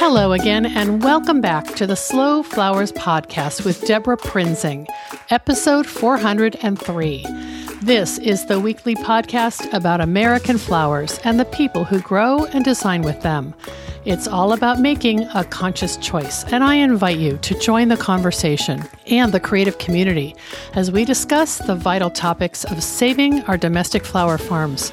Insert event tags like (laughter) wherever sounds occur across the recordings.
Hello again, and welcome back to the Slow Flowers Podcast with Debra Prinzing, episode 403. This is the weekly podcast about American flowers and the people who grow and design with them. It's all about making a conscious choice, and I invite you to join the conversation and the creative community as we discuss the vital topics of saving our domestic flower farms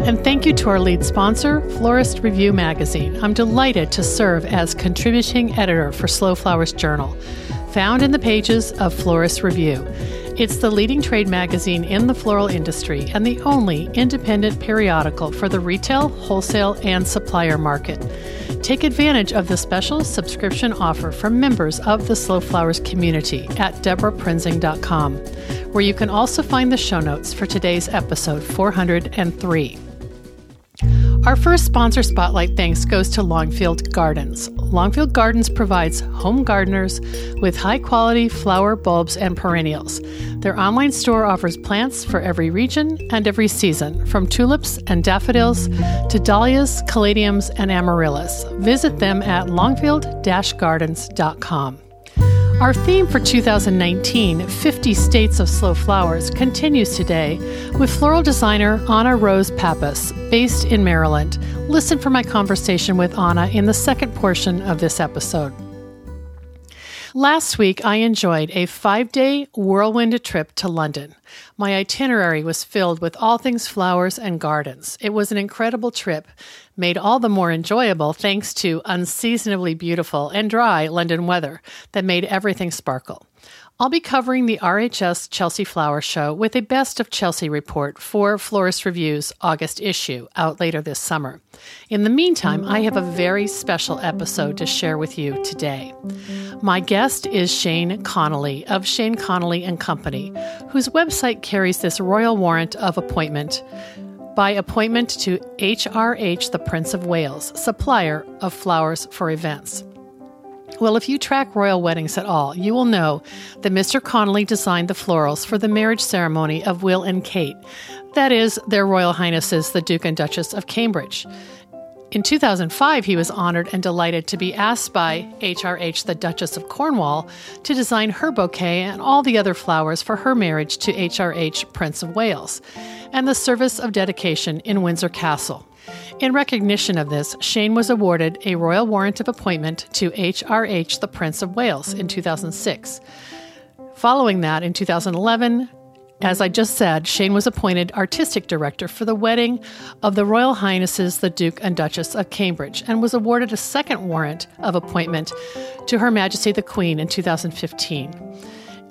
And thank you to our lead sponsor, Florist Review Magazine. I'm delighted to serve as contributing editor for Slow Flowers Journal, found in the pages of Florist Review. It's the leading trade magazine in the floral industry and the only independent periodical for the retail, wholesale, and supplier market. Take advantage of the special subscription offer for members of the Slow Flowers community at debraprinzing.com, where you can also find the show notes for today's episode 403. Our first sponsor spotlight thanks goes to Longfield Gardens. Longfield Gardens provides home gardeners with high quality flower bulbs and perennials. Their online store offers plants for every region and every season, from tulips and daffodils to dahlias, caladiums, and amaryllis. Visit them at longfield gardens.com. Our theme for 2019, 50 States of Slow Flowers, continues today with floral designer Anna Rose Pappas, based in Maryland. Listen for my conversation with Anna in the second portion of this episode. Last week, I enjoyed a five day whirlwind trip to London. My itinerary was filled with all things flowers and gardens. It was an incredible trip, made all the more enjoyable thanks to unseasonably beautiful and dry London weather that made everything sparkle. I'll be covering the RHS Chelsea Flower Show with a Best of Chelsea report for Florist Review's August issue out later this summer. In the meantime, I have a very special episode to share with you today. My guest is Shane Connolly of Shane Connolly and Company, whose website carries this royal warrant of appointment by appointment to HRH the Prince of Wales, supplier of flowers for events. Well, if you track royal weddings at all, you will know that Mr. Connolly designed the florals for the marriage ceremony of Will and Kate. That is, their Royal Highnesses, the Duke and Duchess of Cambridge. In 2005, he was honored and delighted to be asked by HRH, the Duchess of Cornwall, to design her bouquet and all the other flowers for her marriage to HRH, Prince of Wales, and the service of dedication in Windsor Castle. In recognition of this, Shane was awarded a royal warrant of appointment to HRH, the Prince of Wales, in 2006. Following that, in 2011, as I just said, Shane was appointed artistic director for the wedding of the Royal Highnesses, the Duke and Duchess of Cambridge, and was awarded a second warrant of appointment to Her Majesty the Queen in 2015.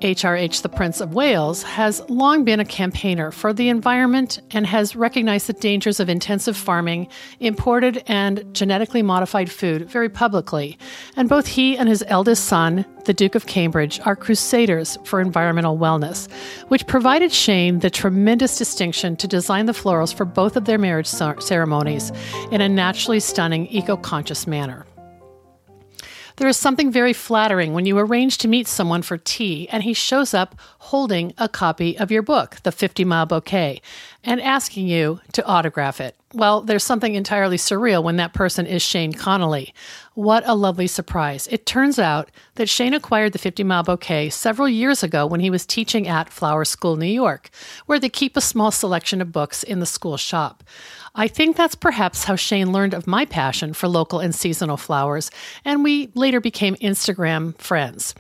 HRH, the Prince of Wales, has long been a campaigner for the environment and has recognized the dangers of intensive farming, imported and genetically modified food very publicly. And both he and his eldest son, the Duke of Cambridge, are crusaders for environmental wellness, which provided Shane the tremendous distinction to design the florals for both of their marriage ceremonies in a naturally stunning, eco conscious manner. There is something very flattering when you arrange to meet someone for tea and he shows up holding a copy of your book, The 50 Mile Bouquet, and asking you to autograph it. Well, there's something entirely surreal when that person is Shane Connolly. What a lovely surprise. It turns out that Shane acquired the 50 Mile Bouquet several years ago when he was teaching at Flower School New York, where they keep a small selection of books in the school shop. I think that's perhaps how Shane learned of my passion for local and seasonal flowers, and we later became Instagram friends.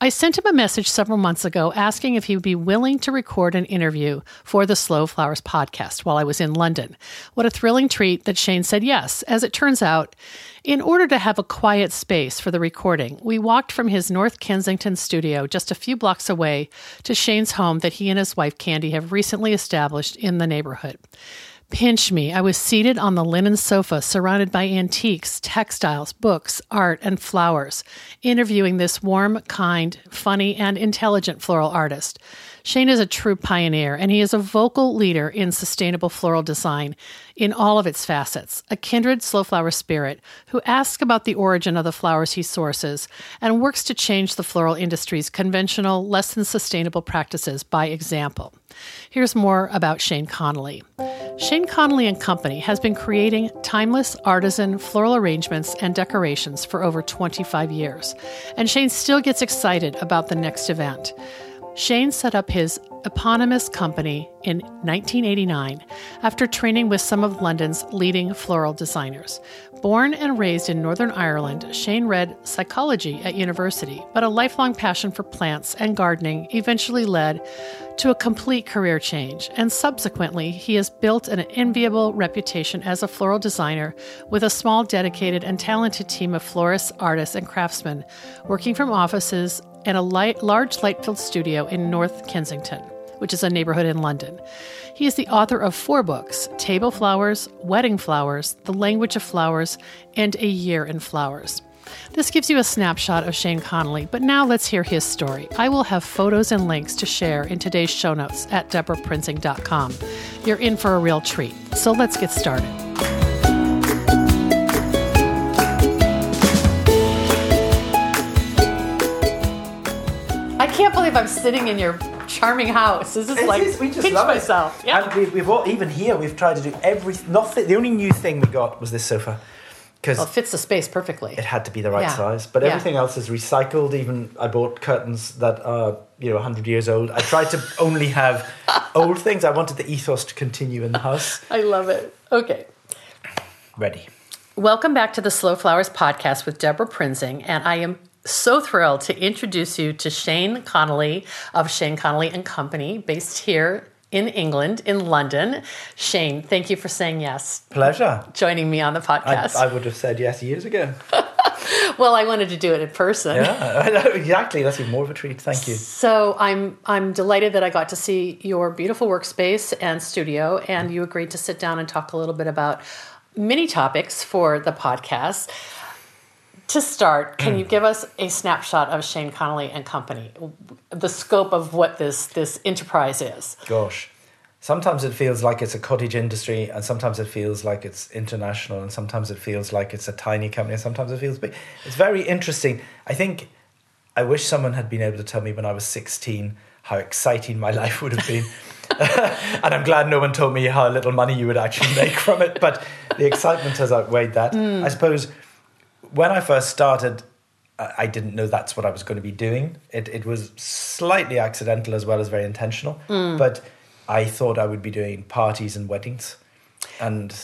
I sent him a message several months ago asking if he would be willing to record an interview for the Slow Flowers podcast while I was in London. What a thrilling treat that Shane said yes. As it turns out, in order to have a quiet space for the recording, we walked from his North Kensington studio just a few blocks away to Shane's home that he and his wife Candy have recently established in the neighborhood. Pinch me. I was seated on the linen sofa, surrounded by antiques, textiles, books, art, and flowers, interviewing this warm, kind, funny, and intelligent floral artist. Shane is a true pioneer, and he is a vocal leader in sustainable floral design in all of its facets, a kindred slow flower spirit who asks about the origin of the flowers he sources and works to change the floral industry's conventional, less than sustainable practices by example. Here's more about Shane Connolly. Shane Connolly and Company has been creating timeless artisan floral arrangements and decorations for over 25 years, and Shane still gets excited about the next event. Shane set up his eponymous company in 1989 after training with some of London's leading floral designers. Born and raised in Northern Ireland, Shane read psychology at university, but a lifelong passion for plants and gardening eventually led to a complete career change, and subsequently, he has built an enviable reputation as a floral designer with a small, dedicated, and talented team of florists, artists, and craftsmen working from offices and a light, large light filled studio in North Kensington, which is a neighborhood in London. He is the author of four books Table Flowers, Wedding Flowers, The Language of Flowers, and A Year in Flowers. This gives you a snapshot of Shane Connolly, but now let's hear his story. I will have photos and links to share in today's show notes at debraprinzing.com. You're in for a real treat, so let's get started. Believe I'm sitting in your charming house. This is It like is, we just pinch love it. myself. Yeah. And we've, we've all, even here, we've tried to do everything. nothing. The only new thing we got was this sofa because well, it fits the space perfectly. it had to be the right Yeah. size. But Yeah. everything else is recycled. Even I bought curtains that are you know hundred years old. I tried to (laughs) only have old things. I wanted the ethos to continue in the house. (laughs) I love it. Okay. Ready. Welcome back to the Slow Flowers podcast with Debra Prinzing, and I am so thrilled to introduce you to Shane Connolly of Shane Connolly and Company, based here in England, in London. Shane, thank you for saying yes, Pleasure. joining me on the podcast. I would have said yes years ago. (laughs) well, I wanted to do it in person. Yeah, exactly. That's even more of a treat. Thank you. So I'm I'm delighted that I got to see your beautiful workspace and studio, and you agreed to sit down and talk a little bit about many topics for the podcast. To start, can you mm. give us a snapshot of Shane Connolly and Company, the scope of what this this enterprise is? Gosh. Sometimes it feels like it's a cottage industry, and sometimes it feels like it's international, and sometimes it feels like it's a tiny company, and sometimes it feels big. It's very interesting. I think I wish someone had been able to tell me when I was 16 how exciting my (laughs) life would have been. (laughs) and I'm glad no one told me how little money you would actually make from it, but the excitement has outweighed that. Mm. I suppose when I first started, I didn't know that's what I was going to be doing. It, it was slightly accidental as well as very intentional. But I thought I would be doing parties and weddings and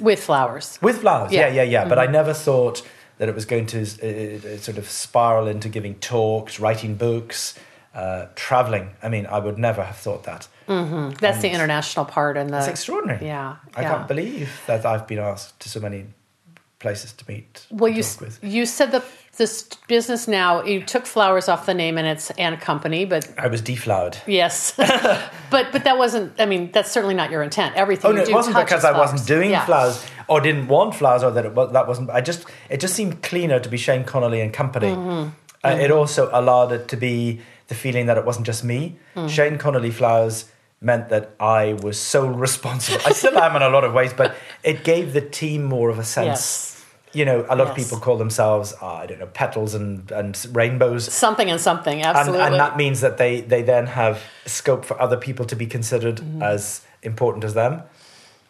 With flowers. with flowers. Yeah, Yeah. yeah, yeah. But I never thought that it was going to uh, uh, sort of spiral into giving talks, writing books, uh, traveling. I mean, I would never have thought that. That's the international part and the It's extraordinary. Yeah, I yeah. can't believe that I've been asked to so many places to meet. Well, you with. you said that this business now you took flowers off the name and it's and company, but I was deflowered. Yes, (laughs) but but that wasn't. I mean, that's certainly not your intent. Everything. Oh no, it wasn't because I wasn't doing Yeah. flowers or didn't want flowers or that it was that wasn't. I just it just seemed cleaner to be Shane Connolly and Company. Mm-hmm. Uh, it also allowed it to be the feeling that it wasn't just me. Mm. Shane Connolly flowers meant that I was sole (laughs) responsible. I still am in a lot of ways, but it gave the team more of a sense. Yes. You know, a lot of people call themselves uh, I don't know petals and and rainbows. Something and something. And, Absolutely. and that means that they, they then have scope for other people to be considered Mm-hmm. as important as them.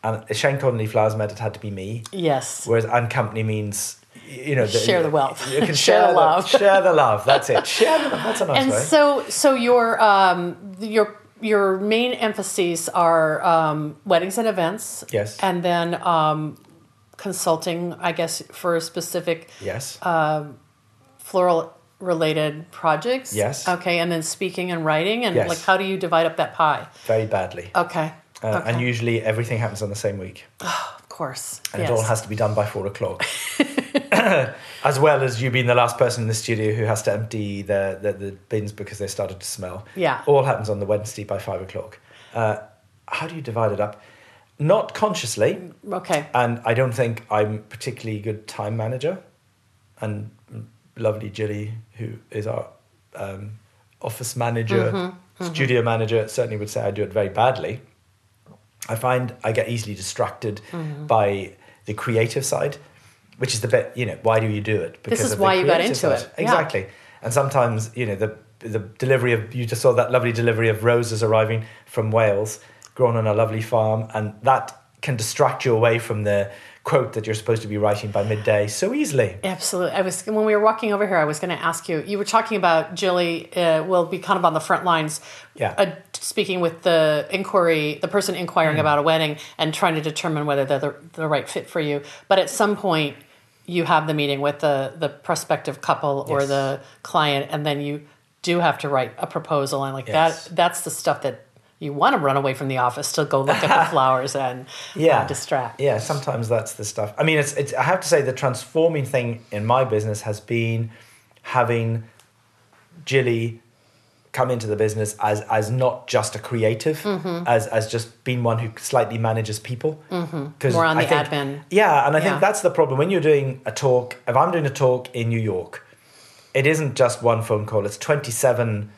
And Shane Connolly Flowers meant it had to be me, yes. whereas and company means you know Share the wealth. You can (laughs) Share share, the love. (laughs) share the love. That's it. Share the love. That's a nice And way. so so your um your your main emphases are um, weddings and events. Yes. And then um, consulting, I guess, for specific yes. uh, floral related projects. Yes. Okay. And then speaking and writing, and Yes. like, how do you divide up that pie? Very badly. Okay. Uh, okay. And usually everything happens on the same week, of course. and yes. it all has to be done by four o'clock. (laughs) (coughs) as well as you being the last person in the studio who has to empty the, the, the bins because they started to smell. Yeah. All happens on the Wednesday by five o'clock. Uh, how do you divide it up? Not consciously, Okay. and I don't think I'm particularly good time manager. And lovely Jilly, who is our um, office manager, Mm-hmm, studio manager, certainly would say I do it very badly. I find I get easily distracted Mm-hmm. by the creative side, which is the bit, you know, why do you do it? This is of the why you got into side. it. Yeah. Exactly. And sometimes, you know, the the delivery of you just saw that lovely delivery of roses arriving from Wales, grown on a lovely farm, and that can distract you away from the quote that you're supposed to be writing by midday so easily. Absolutely. I was when we were walking over here. I was going to ask you. You were talking about Jilly uh, will be kind of on the front lines. Yeah. Uh, speaking with the inquiry, the person inquiring about a wedding and trying to determine whether they're the, the right fit for you. But at some point, you have the meeting with the the prospective couple or Yes. the client, and then you do have to write a proposal and like Yes. that. That's the stuff that. You want to run away from the office to go look at the (laughs) flowers and yeah uh, distract. yeah sometimes that's the stuff i mean it's, it's i have to say the transforming thing in my business has been having jilly come into the business as as not just a creative Mm-hmm. as as just being one who slightly manages people mm-hmm. More on the admin. yeah and i Yeah. think that's the problem when you're doing a talk if i'm doing a talk in new york it isn't just one phone call it's 27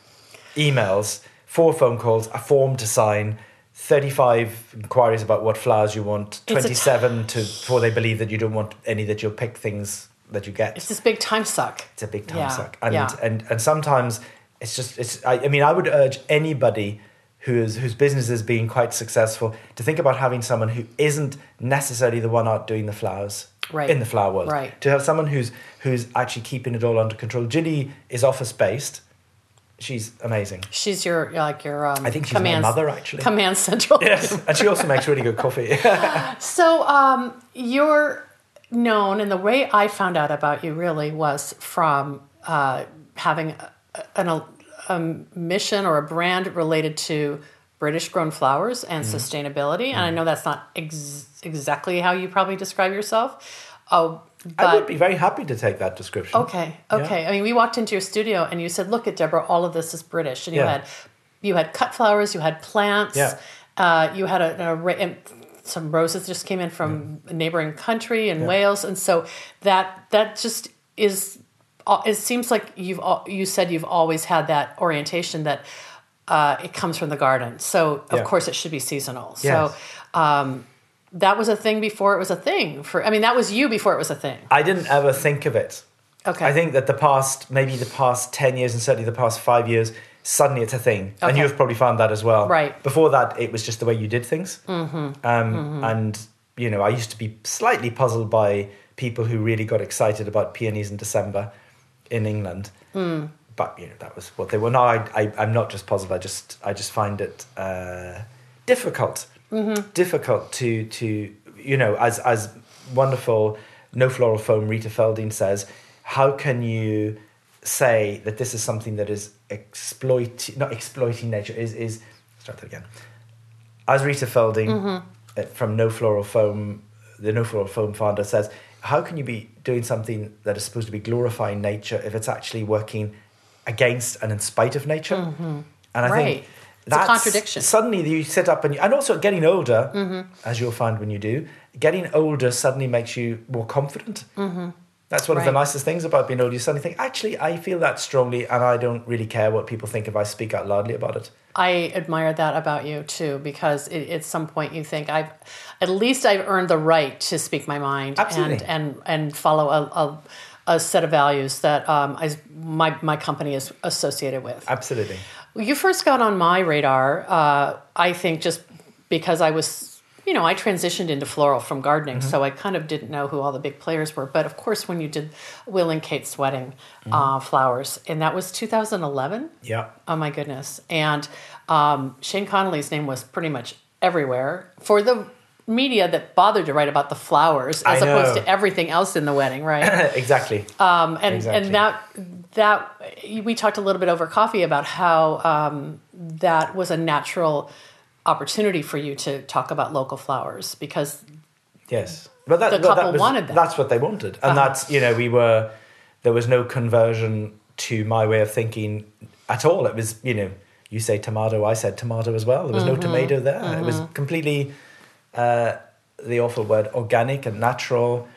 emails four phone calls a form to sign 35 inquiries about what flowers you want It's a t- 27 to before they believe that you don't want any that you'll pick things that you get It's this big time suck. it's a big time Yeah, suck and, yeah. and and sometimes it's just it's I, I mean i would urge anybody who is whose business is being quite successful to think about having someone who isn't necessarily the one out doing the flowers Right. in the flower world Right. to have someone who's who's actually keeping it all under control Ginny is office based she's amazing She's your like your um, I think she's my mother, actually. command central. yes and she also makes really good coffee (laughs) So um, you're known, and the way I found out about you really was from uh, having a, an, a mission or a brand related to British grown flowers and Mm-hmm. sustainability. And I know that's not ex- exactly how you probably describe yourself. Oh, but I would be very happy to take that description Okay, okay. I mean, we walked into your studio and you said, "Look at Debra, all of this is British." And you Yeah. had you had cut flowers, you had plants, Yeah. uh, you had a, an array, and some roses just came in from a neighboring country in Wales, and so that that just is. uh, It seems like you've you said you've always had that orientation that uh, it comes from the garden. So of Yeah. course it should be seasonal. Yes. So. Um, that was a thing before it was a thing. For I mean, that was you before it was a thing. I didn't ever think of it Okay. I think that the past, maybe the past 10 years and certainly the past five years, suddenly it's a thing. And you've probably found that as well. Right. Before that, it was just the way you did things. Mm-hmm. Um, And, you know, I used to be slightly puzzled by people who really got excited about peonies in December in England. Hmm. But, you know, that was what they were. Now, I, I, I'm not just puzzled, I just, I just find it uh, difficult. Mm-hmm. Difficult to, to, you know, as, as wonderful no floral foam Rita Feldmann says, how can you say that this is something that is exploit not exploiting nature is is start that again as Rita Feldmann uh, from No Floral Foam the No Floral Foam founder says how can you be doing something that is supposed to be glorifying nature if it's actually working against and in spite of nature and I Right. think It's a contradiction. suddenly you sit up and you, and also getting older as you'll find when you do getting older suddenly makes you more confident that's one of the nicest things about being older. You suddenly think, actually, I feel that strongly, and I don't really care what people think if I speak out loudly about it. I admire that about you too, because it, at some point you think I've, at least I've earned the right to speak my mind Absolutely. and and and follow a, a, a set of values that um, I, my my company is associated with. Absolutely. You first got on my radar, uh, I think, just because I was, you know, I transitioned into floral from gardening, so I kind of didn't know who all the big players were. But of course, when you did Will and Kate's wedding uh, flowers, and that was 2011. Yeah. Oh my goodness! And um, Shane Connolly's name was pretty much everywhere for the media that bothered to write about the flowers as opposed to everything else in the wedding, right? (coughs) exactly. Um, and Exactly. and that that we talked a little bit over coffee about how um, that was a natural opportunity for you to talk about local flowers because yes. But that, the couple was, wanted that. That's what they wanted. And Uh-huh. that's, you know, we were, there was no conversion to my way of thinking at all. It was, you know, you say tomato, I said tomato as well. There was Mm-hmm. no tomato there. It was completely uh, the awful word organic and natural,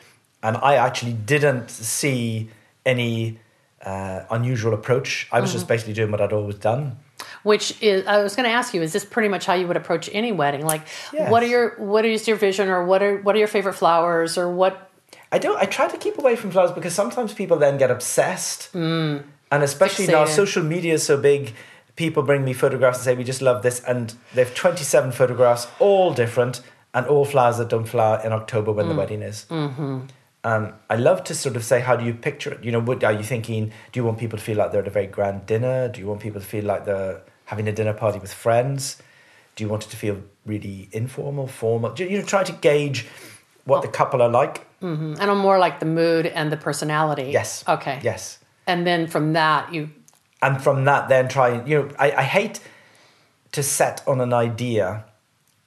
and I actually didn't see any uh, unusual approach. I was just Mm-hmm. basically doing what I'd always done. Which is, I was going to ask you, is this pretty much how you would approach any wedding? Like, what are your, what is your vision, or what are, what are your favorite flowers, or what? I don't. I try to keep away from flowers because sometimes people then get obsessed, mm. and especially now social media is so big. People bring me photographs and say we just love this, and they've twenty seven photographs, all different, and all flowers that don't flower in October when the wedding is. Mm-hmm. Um, I love to sort of say, how do you picture it? You know, what are you thinking? Do you want people to feel like they're at a very grand dinner? Do you want people to feel like they're having a dinner party with friends? Do you want it to feel really informal, formal? Do you, you know, try to gauge what the couple are like. And I'm more like the mood and the personality. Yes. Okay. Yes. And then from that, you, and from that then try and you know I, I hate to set on an idea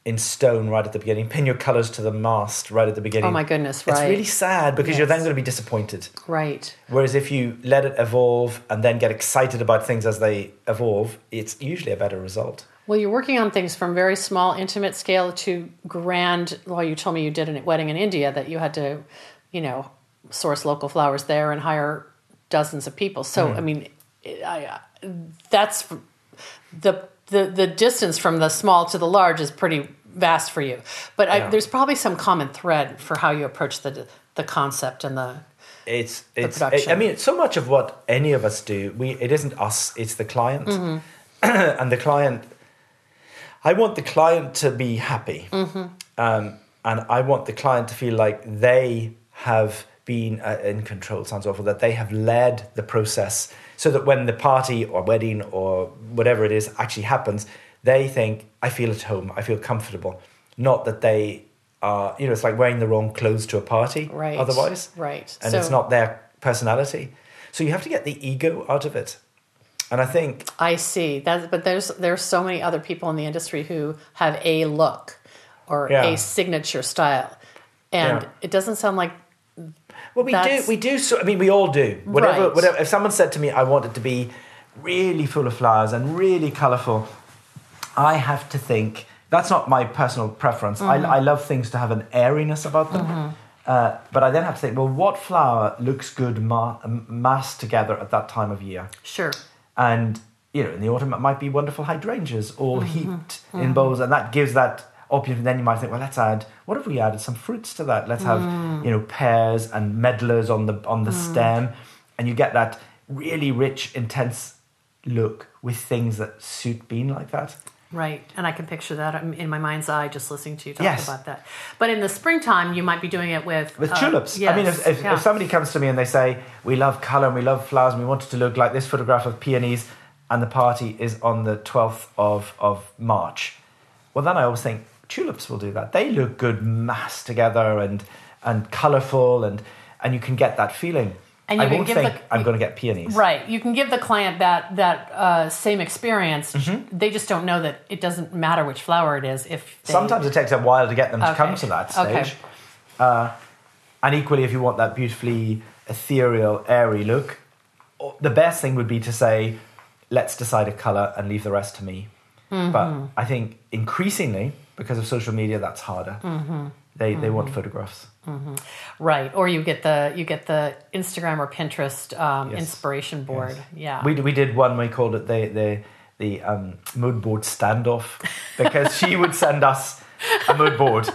in stone right at the beginning pin your colors to the mast right at the beginning Oh my goodness, right. it's really sad because you're then going to be disappointed right. whereas if you let it evolve and then get excited about things as they evolve it's usually a better result Well, you're working on things from very small, intimate scale to grand. Well, you told me you did a wedding in India that you had to, you know, source local flowers there and hire dozens of people. So, Mm. I mean, I, that's the the the distance from the small to the large is pretty vast for you. But I, Yeah. there's probably some common thread for how you approach the the concept and the it's it's production. I mean so much of what any of us do we it isn't us it's the client Mm-hmm. (clears throat) and the client I want the client to be happy Mm-hmm. um, and I want the client to feel like they have been uh, in control sounds awful that they have led the process so that when the party or wedding or whatever it is actually happens they think I feel at home I feel comfortable not that they are you know it's like wearing the wrong clothes to a party right otherwise right and So- it's not their personality. So you have to get the ego out of it. And I think I see that, but there's there's so many other people in the industry who have a look or Yeah. a signature style, and Yeah. it doesn't sound like well we That's- do we do so I mean we all do. Whatever Right. whatever if someone said to me I want it to be really full of flowers and really colourful, I have to think that's not my personal preference. Mm-hmm. I, I love things to have an airiness about them. Uh, but I then have to think, well, what flower looks good ma- massed together at that time of year? sure. and you know in the autumn it might be wonderful hydrangeas all Mm-hmm. heaped in bowls and that gives that opulence then you might think well let's add what if we added some fruits to that let's have Mm. you know pears and medlars on the on the stem and you get that really rich intense look with things that suit being like that Right, and I can picture that in in my mind's eye just listening to you talk Yes. about that. But in the springtime, you might be doing it with with uh, tulips. I mean, if, if, yeah. if somebody comes to me and they say, we love colour and we love flowers and we want it to look like this photograph of peonies and the party is on the 12th of, of March, well, then I always think tulips will do that. They look good massed together and, and colourful and, and you can get that feeling. And you I can won't give think the- I'm going to get peonies. Right, you can give the client that that uh, same experience. Mm-hmm. They just don't know that it doesn't matter which flower it is. If they, Sometimes it takes a while to get them to come to that Okay. stage. Uh, and equally, if you want that beautifully ethereal, airy look, the best thing would be to say, let's decide a colour and leave the rest to me. Mm-hmm. But I think increasingly, because of social media, that's harder. Mm-hmm. They, they want photographs. right, or you get the you get the Instagram or Pinterest um, Yes. inspiration board. Yeah, We, we did one, we called it the, the, the um, mood board standoff (laughs) because she would send us a mood board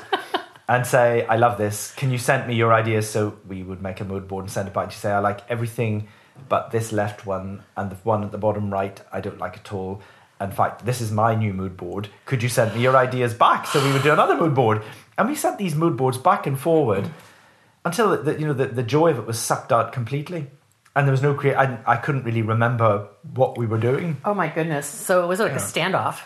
and say, I love this. Can you send me your ideas? So we would make a mood board and send it back. And she'd say, I like everything but this left one and the one at the bottom right, I don't like at all. In fact, this is my new mood board. Could you send me your ideas back? So we would do another mood board. And we sent these mood boards back and forward until the, you know the, the joy of it was sucked out completely. And there was no create. I, I couldn't really remember what we were doing. Oh my goodness! So it was like a standoff.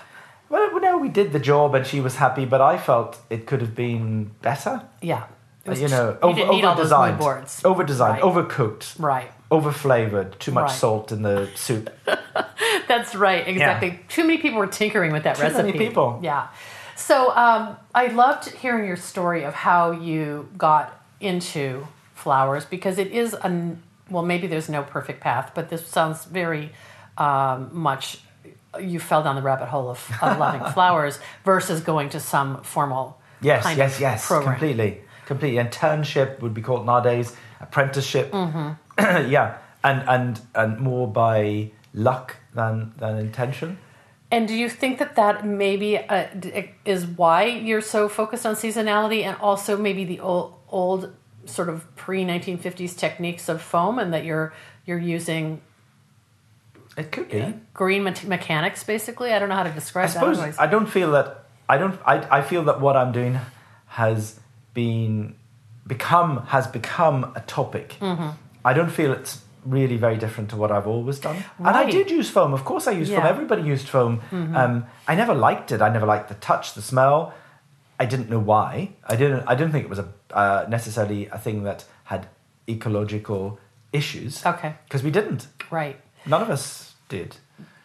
Well, no, we did the job and she was happy, but I felt it could have been better. Yeah, It uh, was you know, over, didn't need all those mood boards. over designed, Right. overcooked, Right. Over flavored, too much Right. salt in the soup. (laughs) That's right. Exactly. Too many people were tinkering with that Too recipe. many people. Yeah. So um, I loved hearing your story of how you got into flowers because it is a well, maybe there's no perfect path, but this sounds very um, much you fell down the rabbit hole of, of loving (laughs) flowers versus going to some formal Yes, kind yes, of yes, program. completely, completely. Internship would be called nowadays apprenticeship. Mm-hmm. (coughs) yeah, and and and more by luck than than intention. And do you think that that maybe uh, is why you're so focused on seasonality and also maybe the old, old sort of pre 1950s techniques of foam and that you're you're using It could be. green me- mechanics basically? I don't know how to describe I suppose that. I don't feel that I don't I, I feel that what I'm doing has been become has become a topic. Mm-hmm. I don't feel it's really very different to what I've always done. And I did use foam. Of course I used foam. Yeah. Mm-hmm. Everybody used foam. Um, I never liked it. I never liked the touch, the smell. I didn't know why. I didn't I didn't think it was a uh, necessarily a thing that had ecological issues. Okay. Because we didn't. Right. None of us did.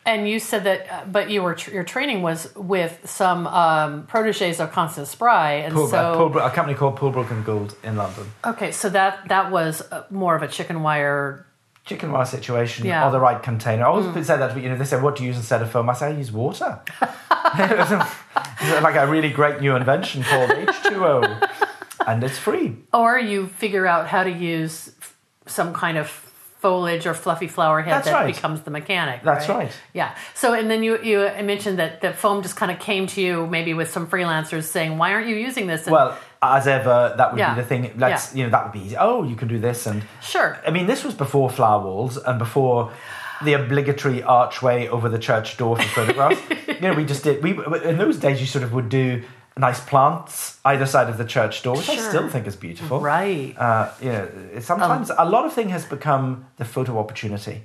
And you said that, uh, but you were tr- your training was with some um, proteges of Constance Spry, and Pool, so uh, a company called Pulbrook and Gould in London. okay, so that that was uh, more of a chicken wire. chicken wire situation Yeah. Mm. or the right container. I always say that, you know, they say, what do you use instead of foam? I say, I use water. (laughs) Like a really great new invention called H2O. (laughs) And it's free. Or you figure out how to use some kind of foliage or fluffy flower head That's that right. becomes the mechanic. That's right. Yeah. So and then you you mentioned that the foam just kind of came to you maybe with some freelancers saying, "Why aren't you using this?" And Well, as ever, that would Yeah. be the thing. Let's, you know, that would be easy. Oh, you can do this. And sure. I mean, this was before flower walls and before the obligatory archway over the church door for photographs. (laughs) you know, we just did. We in those days, you sort of would do nice plants either side of the church door, which I still think is beautiful. Right. Uh, you know, sometimes a lot of thing has become the photo opportunity,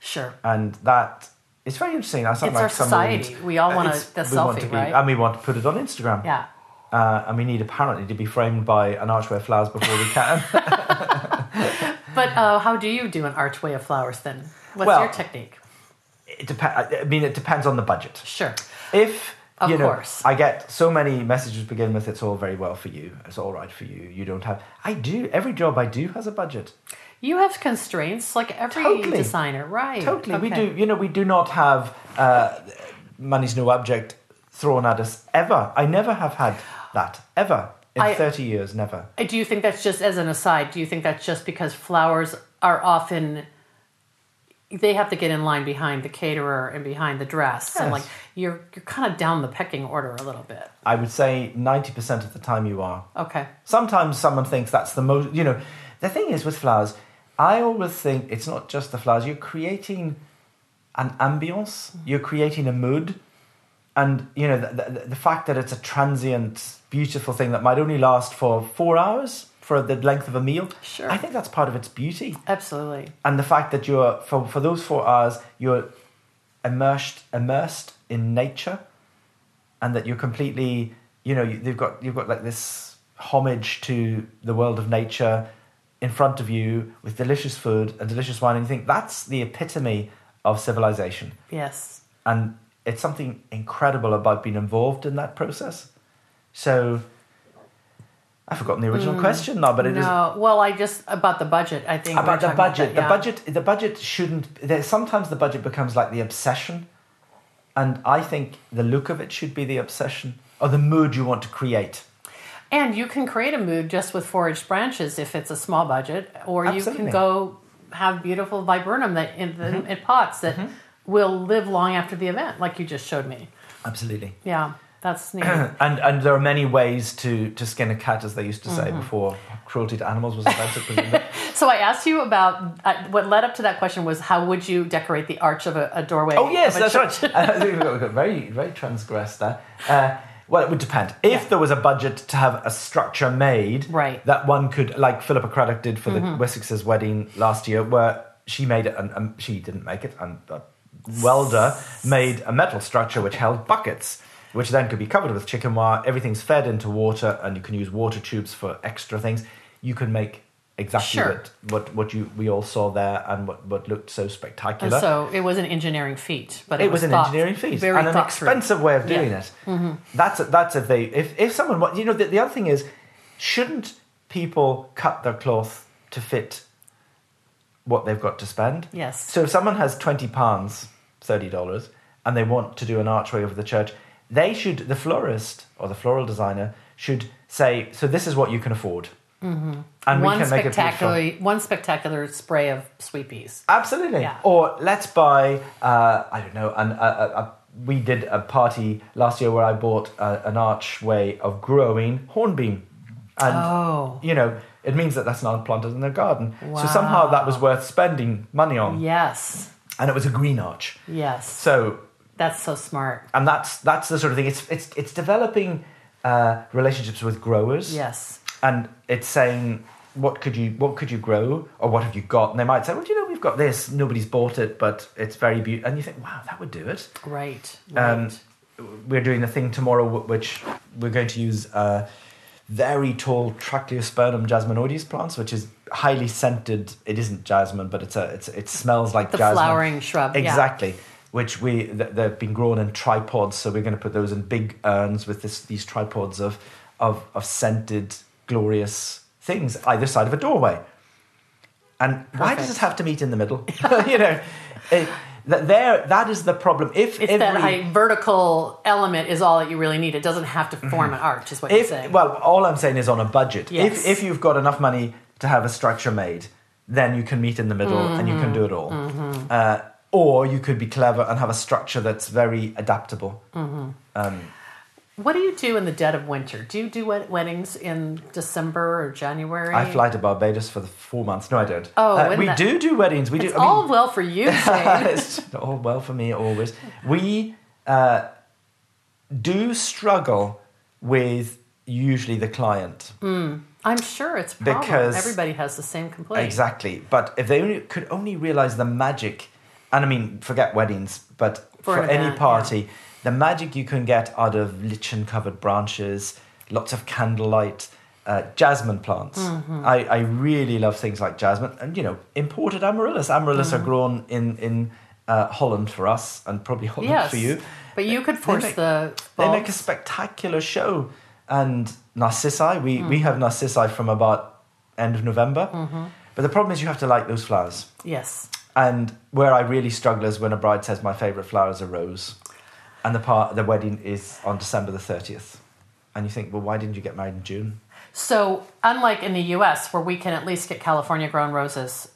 Sure. and that is very interesting. I sound It's like our someone- society. We all want a- the we want selfie, to be, right? And we want to put it on Instagram. Yeah. Uh, and we need apparently to be framed by an archway of flowers before we can. (laughs) But uh, how do you do an archway of flowers then? What's Well- your technique? it depends. I mean, it depends on the budget. Sure. If Of you know, course. I get so many messages begin with "It's all very well for you. It's all right for you. You don't have." I do. Every job I do has a budget. You have constraints like every Totally. designer, right? Totally. We do. You know, we do not have uh, money's no object thrown at us ever. I never have had that ever in I- thirty years. Never. Do you think that's just as an aside? Do you think that's just because flowers are often they have to get in line behind the caterer and behind the dress, and Yes. like you're you're kind of down the pecking order a little bit. I would say ninety percent of the time you are. Okay, Sometimes someone thinks that's the most, you know, the thing is with flowers, I always think it's not just the flowers, you're creating an ambience, you're creating a mood. And, you know, the, the, the fact that it's a transient, beautiful thing that might only last for four hours for the length of a meal, Sure. I think that's part of its beauty. absolutely. And the fact that you're, for, for those four hours, you're immersed, immersed in nature and that you're completely you know you- they've got you've got like this homage to the world of nature in front of you with delicious food and delicious wine and you think that's the epitome of civilization Yes. and it's something incredible about being involved in that process so i've forgotten the original question now but it is no, well, I just about the budget. I think about the budget. that, yeah. The budget. The budget shouldn't. there- Sometimes the budget becomes like the obsession, and I think the look of it should be the obsession or the mood you want to create. And you can create a mood just with foraged branches if it's a small budget, or you can go have beautiful viburnum that in, the, Mm-hmm. in pots that will live long after the event, like you just showed me. Absolutely. Yeah, that's (clears throat) neat. And and there are many ways to to skin a cat, as they used to say Mm-hmm. before cruelty to animals was invented. (laughs) so I asked you about uh, what led up to that question was how would you decorate the arch of a, a doorway? oh yes, that's church? (laughs) right. I think we got, we got very very transgressed there. Uh, well, it would depend. If there was a budget to have a structure made, Right. Mm-hmm. that one could, like Philippa Craddock did for the Wessex's wedding last year, where she made it, and, and she didn't make it, and a welder made a metal structure which held buckets, which then could be covered with chicken wire. Everything's fed into water, and you can use water tubes for extra things. You can make exactly Sure. what, what what you we all saw there, and what, what looked so And spectacular so it was an engineering feat, but it, it was an thought- engineering feat very and an thought through. expensive way of doing Yeah. Mm-hmm. it. That's a, that's if they if if someone wa- you know the, the other thing is shouldn't people cut their cloth to fit what they've got to spend? Yes. So if someone has twenty pounds, thirty dollars, and they want to do an archway over the church, they should the florist or the floral designer should say, so this is what you can afford. Mm-hmm. And one we can make spectacular, one spectacular spray of sweet peas. Absolutely. Yeah. Or let's buy, uh, I don't know, an, a, a, a, we did a party last year where I bought a, an archway of growing hornbeam. And, Oh. you know, it means that that's not planted in their garden. So somehow that was worth spending money on. Yes, And it was a green arch. yes, So, that's so smart. and that's that's the sort of thing. It's it's it's developing uh, relationships with growers. Yes, and it's saying what could you what could you grow or what have you got and they might say well do you know we've got this nobody's bought it but it's very beautiful and you think wow that would do it right, right. um, we're doing a thing tomorrow which we're going to use uh, very tall Trachelospermum jasminoides plants which is highly scented it isn't jasmine but it's a it's, it smells like the jasmine flowering shrub. yeah. Which we they've been grown in tripods, so we're going to put those in big urns with this, these tripods of, of of scented, glorious things either side of a doorway. And why does it have to meet in the middle? (laughs) you know, it, that there that is the problem. If It's every, that high vertical element is all that you really need. It doesn't have to form an arch, is what you're saying. well, all I'm saying is on a budget. Yes. If if you've got enough money to have a structure made, then you can meet in the middle and you can do it all. Mm-hmm. Uh, or you could be clever and have a structure that's very adaptable. Mm-hmm. Um, what do you do in the dead of winter? Do you do weddings in December or January? I fly to Barbados for the four months. No, I don't. Oh, Uh, we that- do do weddings. We It's do. I mean, all well for you, (laughs) it's all well for me always. We uh, do struggle with usually the client. I'm sure it's. Because- everybody has the same complaint. Exactly. But if they only, could only realize the magic, and I mean, forget weddings, but For for, an any event, party, the magic you can get out of lichen covered branches, lots of candlelight, uh, jasmine plants. Mm-hmm. I, I really love things like jasmine and, you know, imported amaryllis. Amaryllis Mm-hmm. are grown in, in uh, Holland for us and probably Holland Yes, for you. but you could force make- the. They make a spectacular show. And narcissi, we, Mm. we have narcissi from about end of November. Mm-hmm. But the problem is you have to like those flowers. Yes. And where I really struggle is when a bride says my favourite flower is a rose. And the part the wedding is on December the 30th. And you think, well, why didn't you get married in June? So, unlike in the U.S., where we can at least get California grown roses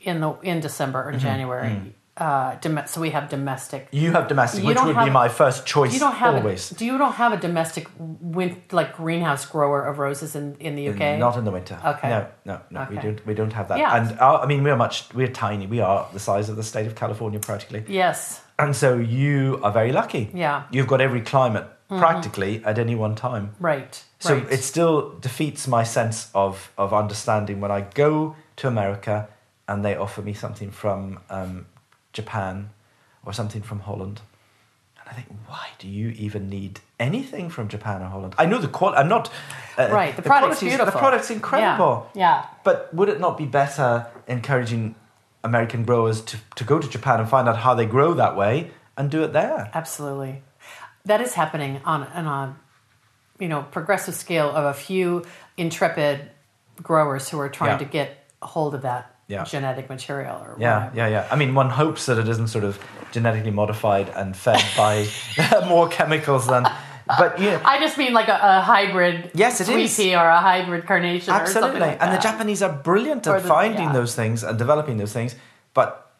in the in December Mm-hmm. or January, uh, dom- so we have domestic. You have domestic, You which would have- be my first choice You don't have always. A, do you don't have a domestic win, like greenhouse grower of roses in, in the UK? Not in the winter. Okay. No, no, no. We don't. We don't have that. Yeah. And our, I mean, we're much. We're tiny. We are the size of the state of California, practically. yes. And so you are very lucky. Yeah. Mm-hmm. You've got every climate practically at any one time. Right. So right. it still defeats my sense of, of understanding when I go to America and they offer me something from um, Japan or something from Holland. And I think, why do you even need anything from Japan or Holland? I know the quality. I'm not. Uh, right. The, product's quality's- beautiful. The product's incredible. Yeah. yeah. But would it not be better encouraging American growers to, to go to Japan and find out how they grow that way and do it there? Absolutely. That is happening on, on a you know progressive scale of a few intrepid growers who are trying Yeah. to get hold of that Yeah. genetic material or Yeah, whatever. yeah, yeah. I mean, one hopes that it isn't sort of genetically modified and fed by (laughs) more chemicals than. But yeah, I just mean like a, a hybrid Yes, it is. or a hybrid carnation or absolutely. something like and the. Japanese are brilliant at the- finding yeah. those things and developing those things, but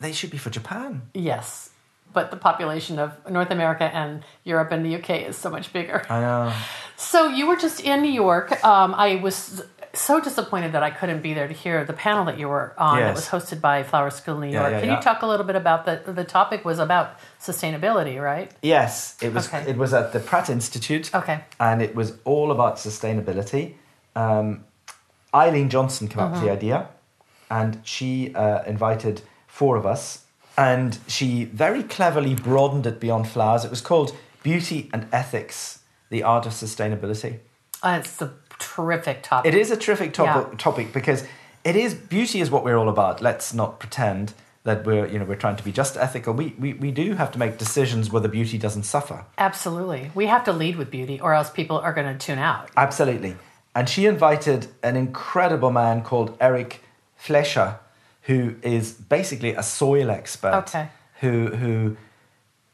they should be for Japan. Yes. But the population of North America and Europe and the UK is so much bigger. I know. So you were just in New York. Um, I was so disappointed that I couldn't be there to hear the panel that you were on. That was hosted by Flower School New York. yeah, Can yeah. you talk a little bit about the the topic was about sustainability, right? Yes, it was. Okay. It was at the Pratt Institute. Okay. and it was all about sustainability. Um, Eileen Johnson came up with the idea, and she uh, invited four of us, and she very cleverly broadened it beyond flowers. It was called Beauty and Ethics: The Art of Sustainability. Uh, it's a terrific topic. It is a terrific topic, Yeah. topic because it is beauty is what we're all about. Let's not pretend that we're you know we're trying to be just ethical. We we, we do have to make decisions where the beauty doesn't suffer. Absolutely. We have to lead with beauty, or else people are going to tune out. Absolutely. And she invited an incredible man called Eric Fleisher, who is basically a soil expert. Okay. Who who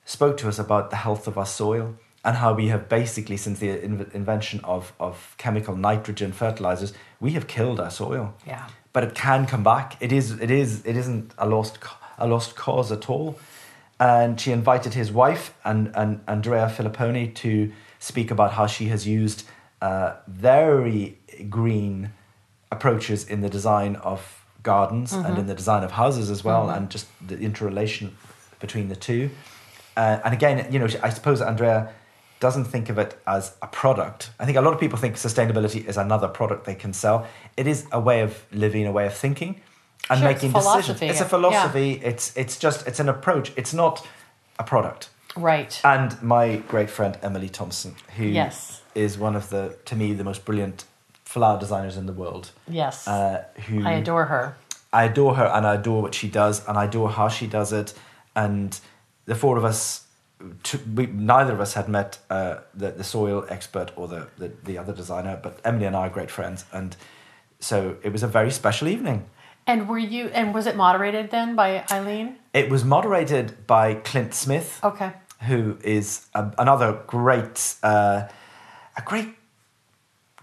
spoke to us about the health of our soil and how we have basically, since the in- invention of, of chemical nitrogen fertilizers, we have killed our soil. Yeah. But it can come back. It is. It is. It isn't a lost a lost cause at all. And she invited his wife and, and Andrea Filipponi to speak about how she has used uh, very green approaches in the design of gardens and in the design of houses as well, and just the interrelation between the two. Uh, and again, you know, I suppose Andrea doesn't think of it as a product. I think a lot of people think sustainability is another product they can sell. It is a way of living, a way of thinking, and Sure, it's making decisions. It's a yeah. philosophy. It's it's just it's an approach. It's not a product. Right. And my great friend Emily Thompson, who is Yes. is one of the to me the most brilliant flower designers in the world. yes. Uh, who I adore her. I adore her and I adore what she does and I adore how she does it. And the four of us, t we, neither of us had met uh, the, the soil expert or the, the, the other designer, but Emily and I are great friends. And so it was a very special evening. And were you? And was it moderated then by Eileen? It was moderated by Clint Smith, Okay. who is a, another great, uh, a great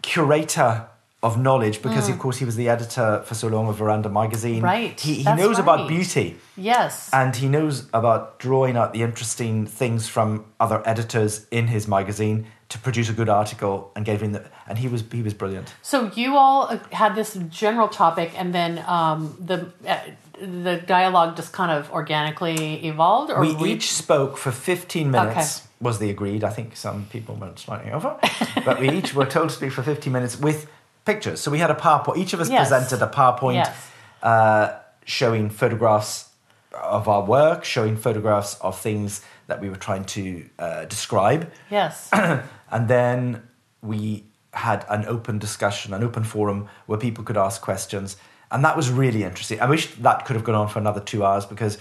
curator of knowledge because, of course, he was the editor for so long of Veranda magazine. Mm. Right, He, he knows about beauty. Yes. And he knows about drawing out the interesting things from other editors in his magazine to produce a good article and gave him the and he was he was brilliant. So you all uh, had this general topic, and then um, the uh, the dialogue just kind of organically evolved, or we you- each spoke for 15 minutes was the agreed. I think some people weren't slightly over. but we each were told to speak for 15 minutes with pictures. So we had a PowerPoint. Each of us Yes. presented a PowerPoint Yes. uh, showing photographs of our work, showing photographs of things that we were trying to uh, describe. Yes. (clears throat) And then we had an open discussion, an open forum where people could ask questions. And that was really interesting. I wish that could have gone on for another two hours because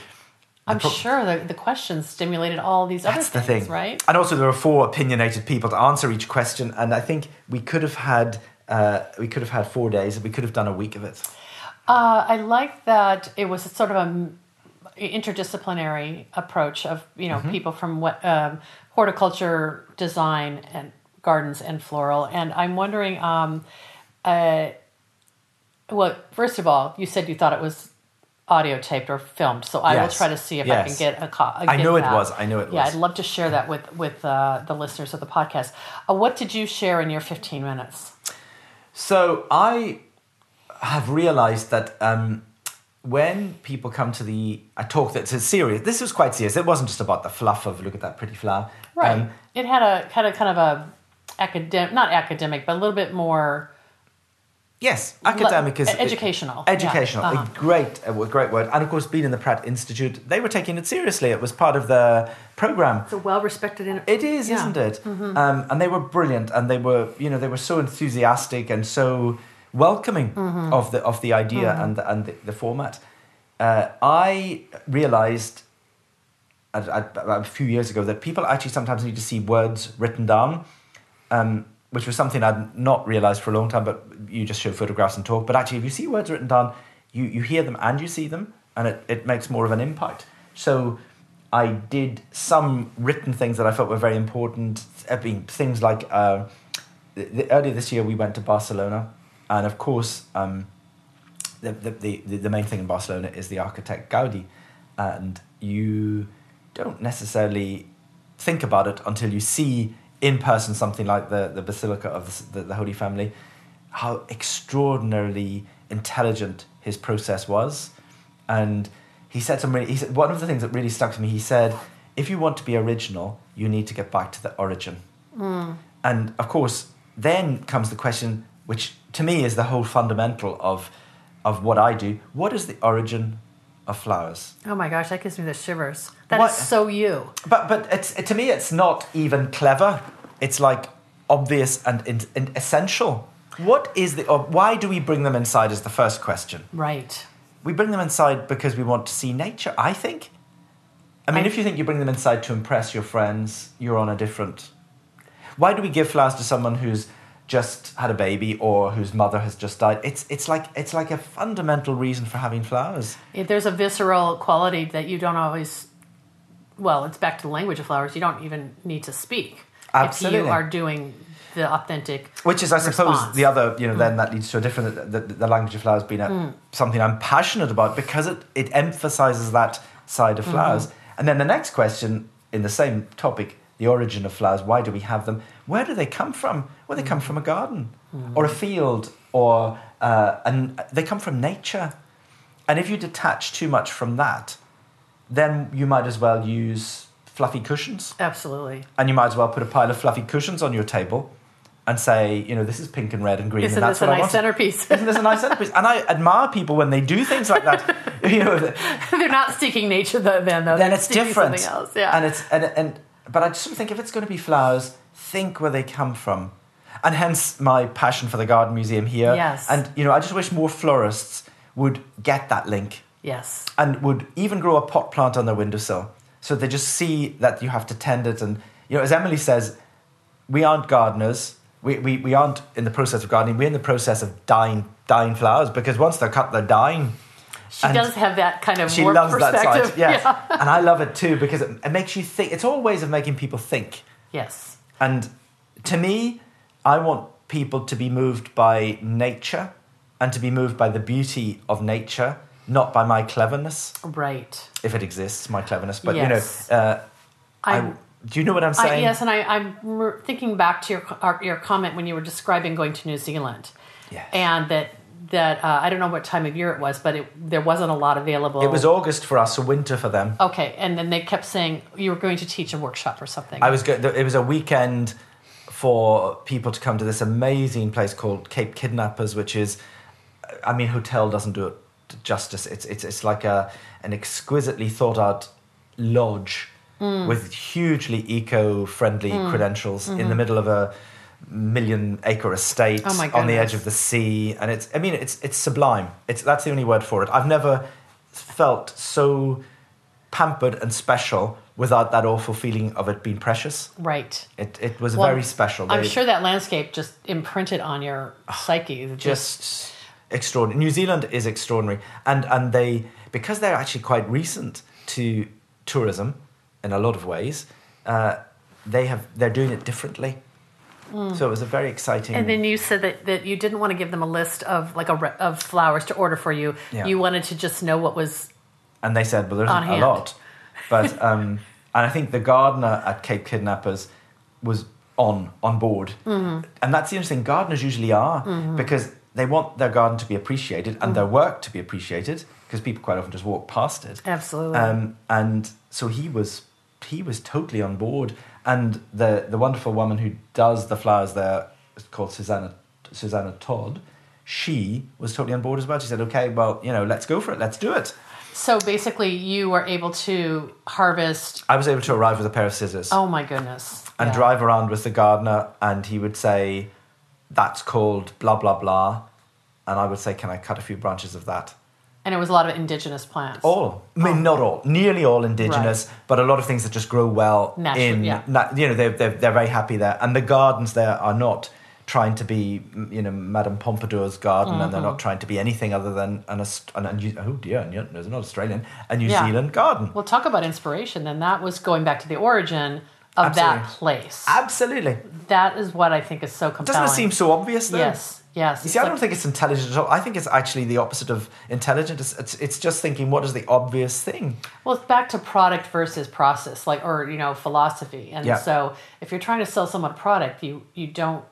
I'm pro- sure the, the questions stimulated all these other that's the things, thing. right? And also, there were four opinionated people to answer each question. And I think we could have had. Uh, we could have had four days. We could have done a week of it. Uh, I like that it was sort of a m- interdisciplinary approach of you know Mm-hmm. people from what um, horticulture, design, and gardens and floral. And I'm wondering, um, uh, well, first of all, you said you thought it was audio taped or filmed, so I will try to see if I can get a copy. I know it was. I know it Yeah, was. Yeah i'd love to share that with with uh, the listeners of the podcast. Uh, what did you share in your 15 minutes? So I have realized that um, when people come to the a talk that's serious, this was quite serious. It wasn't just about the fluff of look at that pretty flower. Right. Um, it had a had a kind of a academic, not academic, but a little bit more yes, academic is e- educational. Yeah. Educational, Uh-huh. a great, a great word. And of course, being in the Pratt Institute, they were taking it seriously. It was part of the program. It's a well respected. In- It is, Yeah. isn't it? Um, and they were brilliant, and they were, you know, they were so enthusiastic and so welcoming of the of the idea and the, and the, the format. Uh, I realized a, a, a few years ago that people actually sometimes need to see words written down, um, which was something I'd not realized for a long time. But you just show photographs and talk. But actually, if you see words written down, you, you hear them and you see them, and it, it makes more of an impact. So I did some written things that I felt were very important. I mean, things like uh, the, the, earlier this year we went to Barcelona, and of course. Um, the, the, the, the main thing in Barcelona is the architect Gaudi, and you don't necessarily think about it until you see in person something like the, the Basilica of the, the, the Holy Family, how extraordinarily intelligent his process was. And he said some really, he said, one of the things that really stuck to me, he said, if you want to be original, you need to get back to the origin. Hmm. And of course, then comes the question, which to me is the whole fundamental of, of what I do. What is the origin of flowers? oh my gosh, that gives me the shivers. That is What- so you. But but it's to me, it's not even clever. It's like obvious and, and, and essential. What is the? Or why do we bring them inside? Is the first question. Right. We bring them inside because we want to see nature. I think. I mean, I- if you think you bring them inside to impress your friends, you're on a different. Why do we give flowers to someone who's just had a baby or whose mother has just died? It's it's like it's like a fundamental reason for having flowers. If there's a visceral quality that you don't always. Well, it's back to the language of flowers. You don't even need to speak. if Absolutely. you are doing the authentic. Which is, I suppose, the other, you know, then mm. that leads to a different, the, the language of flowers being a, mm. something I'm passionate about because it, it emphasizes that side of mm-hmm. flowers. And then the next question in the same topic, the origin of flowers, why do we have them? Where do they come from? Well, they come mm. from a garden or a field or, uh, and they come from nature. And if you detach too much from that, then you might as well use fluffy cushions Absolutely. and you might as well put a pile of fluffy cushions on your table and say, you know, this is pink and red and green, Isn't and that's this a what I nice want. centerpiece? Isn't this a nice centerpiece? And I admire people when they do things like that. (laughs) you know, They're not sticking nature though, then though. then They're it's different. Something else. Yeah. And it's and and but I just sort of think if it's going to be flowers, think where they come from, and hence my passion for the garden museum here. Yes. And you know, I just wish more florists would get that link yes. and would even grow a pot plant on their windowsill. So they just see that you have to tend it. And, you know, as Emily says, we aren't gardeners. We, we, we aren't in the process of gardening. We're in the process of dying, dying flowers because once they're cut, they're dying. She And does have that kind of She loves that side. Yes. Yeah. and I love it too because it, it makes you think. It's all ways of making people think. Yes. And to me, I want people to be moved by nature and to be moved by the beauty of nature, not by my cleverness Right. if it exists, my cleverness. But Yes. you know, uh, I, do you know what I'm I, saying? yes, and I, I'm thinking back to your our, your comment when you were describing going to New Zealand, Yes. and that that uh, I don't know what time of year it was, but it, there wasn't a lot available. It was August for us, so winter for them. okay, and then they kept saying you were going to teach a workshop or something. I was. Go- it was a weekend for people to come to this amazing place called Cape Kidnappers, which is, I mean, hotel doesn't do it justice. It's it's it's like a an exquisitely thought out lodge Mm. with hugely eco friendly mm. credentials in the mm-hmm. middle of a million acre estate Oh on the edge of the sea and it's i mean it's it's sublime it's that's the only word for it i've never felt so pampered and special without that awful feeling of it being precious right. it, it was Well, very special I'm sure that landscape just imprinted on your ah, psyche. Just, just extraordinary. New Zealand is extraordinary, and and they because they're actually quite recent to tourism in a lot of ways. Uh, they have they're doing it differently. So it was a very exciting. Mm. and then you said that, that you didn't want to give them a list of like a re- of flowers to order for you. Yeah. You wanted to just know what was and they said, well, there's a hand. lot, but (laughs) um, and I think the gardener at Cape Kidnappers was on on board, Mm-hmm. and that's the interesting. Gardeners usually are because they want their garden to be appreciated and their work to be appreciated because people quite often just walk past it. absolutely Um, and so he was he was totally on board. And the the wonderful woman who does the flowers there is called Susanna Susanna Todd. She was totally on board as well. She said, "Okay, well, you know, let's go for it. Let's do it." So basically, you were able to harvest. I was able to arrive with a pair of scissors Oh my goodness! and Yeah. drive around with the gardener, and he would say, "That's called blah blah blah," and I would say, "Can I cut a few branches of that?" And it was a lot of indigenous plants. All, I mean, not all, nearly all indigenous, but a lot of things that just grow well Naturally, in. yeah. na- you know, they're, they're they're very happy there, and the gardens there are not trying to be, you know, Madame Pompadour's garden, and they're Mm-hmm. not trying to be anything other than an, an, an oh dear, no, there's not Australian, a New Yeah. Zealand garden. Well, talk about inspiration. Then that was going back to the origin of that place. Absolutely, that is what I think is so compelling. doesn't it seem so obvious? Though? Yes, yes. You see, I don't think it's intelligent at all. I think it's actually the opposite of intelligent. It's, it's, it's just thinking, what is the obvious thing? Well, it's back to product versus process, like or you know philosophy. And Yeah. so, if you're trying to sell someone a product, you you don't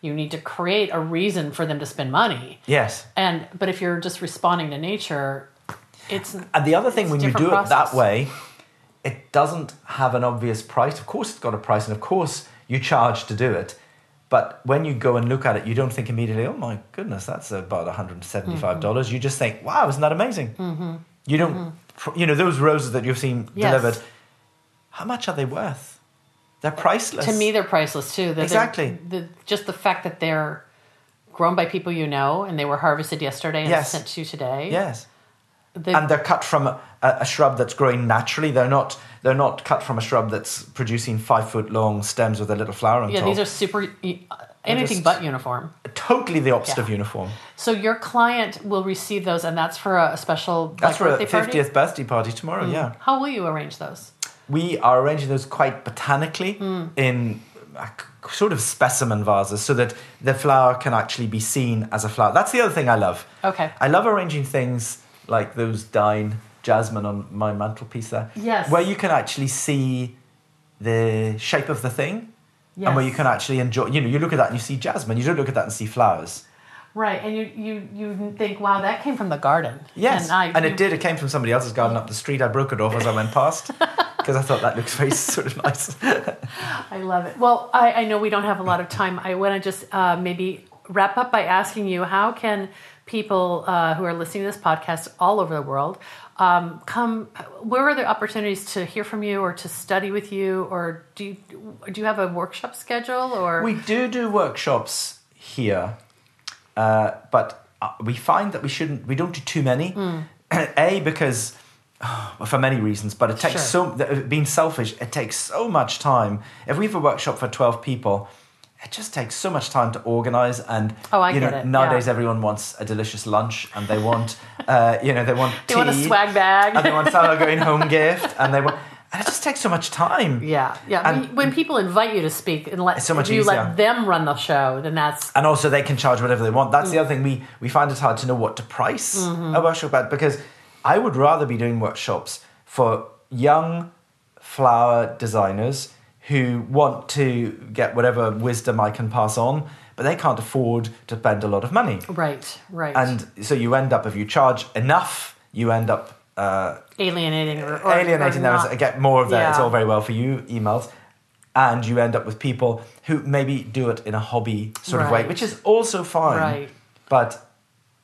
you need to create a reason for them to spend money. Yes. And but if you're just responding to nature, it's And the other thing, when you do it that way, it doesn't have an obvious price. Of course, it's got a price, and of course, you charge to do it. But when you go and look at it, you don't think immediately, oh my goodness, that's about $175. dollars Mm-hmm. You just think, wow, isn't that amazing? You don't, you know, those roses that you've seen Yes. delivered, how much are they worth? They're priceless. to me they're priceless too. They're- Exactly. The, just the fact that they're grown by people you know and they were harvested yesterday and Yes. sent to you today. Yes. The- and they're cut from a, a shrub that's growing naturally. They're not. They're not cut from a shrub that's producing five foot long stems with a little flower on yeah, top. Yeah, these are super anything but uniform. totally the opposite Yeah. of uniform. So your client will receive those, and that's for a, special That's like, for a birthday party? fiftieth birthday party tomorrow. Yeah, How will you arrange those? we are arranging those quite botanically Hmm. in uh, sort of specimen vases so that the flower can actually be seen as a flower. That's the other thing I love. Okay. I love arranging things like those Dine jasmine on my mantelpiece there. Yes. Where you can actually see the shape of the thing. And where you can actually enjoy, you know, you look at that and you see jasmine. You don't look at that and see flowers. Right, and you you you think, wow, that came from the garden. Yes, and, and, I, it did. It came from somebody else's garden up the street. I broke it off as I went past (laughs) because I thought that looks very sort of nice. I love it. Well, I, I know we don't have a lot of time. I want to just uh, maybe wrap up by asking you how can people uh, who are listening to this podcast all over the world um, come? Where are there opportunities to hear from you or to study with you, or do you do you have a workshop schedule or? we do do workshops here, uh, but uh, we find that we shouldn't. We don't do too many. Hmm. (clears throat) A because. well, (sighs) For many reasons, but it takes Sure. so being selfish. It takes so much time. If we have a workshop for twelve people, it just takes so much time to organize. And Oh, I you know, it, nowadays yeah. everyone wants a delicious lunch, and they want, (laughs) uh, you know, they want They want a swag bag. and they want (laughs) some going home gift, and they want, and it just takes so much time. yeah, yeah. And- when, when people invite you to speak and let so much you easier. let them run the show, then that's and also they can charge whatever they want. That's Mm. the other thing we we find it hard to know what to price Mm-hmm. a workshop at because I would rather be doing workshops for young flower designers who want to get whatever wisdom I can pass on, but they can't afford to spend a lot of money. right, right, And so you end up if you charge enough, you end up uh, alienating or, or alienating them not. get more of that. It's all very well for you emails. And you end up with people who maybe do it in a hobby sort of way, which is also fine. Right. But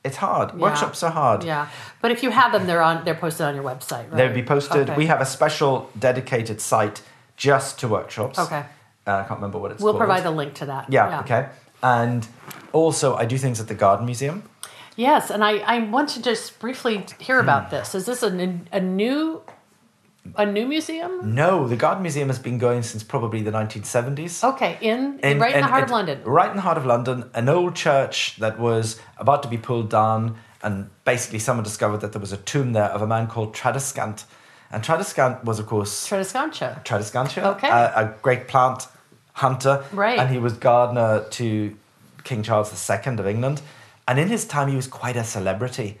it's hard. Yeah. Workshops are hard. Yeah, but if you have them, they're on. They're posted on your website. Right? They'll be posted. Okay. We have a special dedicated site just to workshops. Okay. Uh, I can't remember what it's called. We'll called. provide the link to that. Yeah, okay. And also, I do things at the Garden Museum. Yes, and I, I want to just briefly hear Hmm. about this. Is this a new a new museum? No, the Garden Museum has been going since probably the 1970s. Okay, in, In- right in the and heart of London. Right in the heart of London, an old church that was about to be pulled down, and basically someone discovered that there was a tomb there of a man called Tradescant. And Tradescant was, of course, Tradescantia. Tradescantia, Okay. a, a great plant hunter. Right. And he was gardener to King Charles II of England. And in his time, he was quite a celebrity.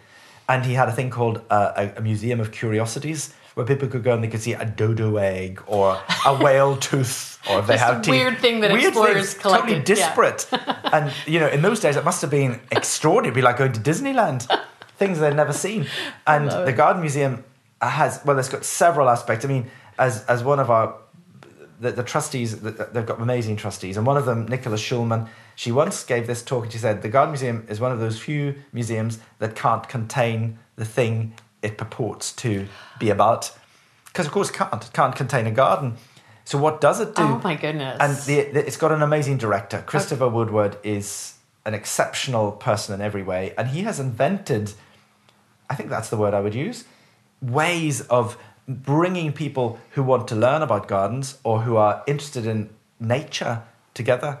And he had a thing called uh, a, a museum of curiosities where people could go and they could see a dodo egg or a (laughs) whale tooth or if they Just have teeth. weird thing that Weird explorers things, Totally collected, yeah. disparate. (laughs) and, you know, in those days, it must have been extraordinary. It'd be like going to Disneyland. (laughs) Things they'd never seen. And the. Garden Museum has, well, it's got several aspects. I mean, as, as one of our the, the trustees, the- the- they've got amazing trustees, and one of them, Nicola Shulman, she once gave this talk and she said, The Garden Museum is one of those few museums that can't contain the thing it purports to be about. Because, of course, it can't. It can't contain a garden. So, what does it do? Oh my goodness. And the, the, it's got an amazing director. Christopher Woodward is an exceptional person in every way, and he has invented, I think that's the word I would use, ways of bringing people who want to learn about gardens or who are interested in nature together.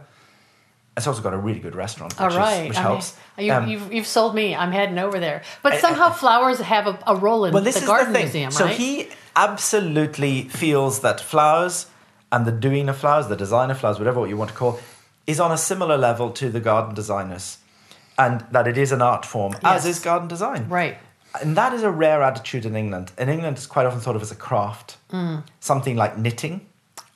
It's also got a really good restaurant, which, All is- right, which I mean, helps. you, Um, you've, you've sold me. I'm heading over there. But somehow I- flowers have a, a role in well, this the is garden the thing. museum, so right? he absolutely feels that flowers and the doing of flowers, the design of flowers, whatever what you want to call, is on a similar level to the garden designers, and that it is an art form, as is garden design. right. And that is a rare attitude in England. In England, it's quite often thought of as a craft, something like knitting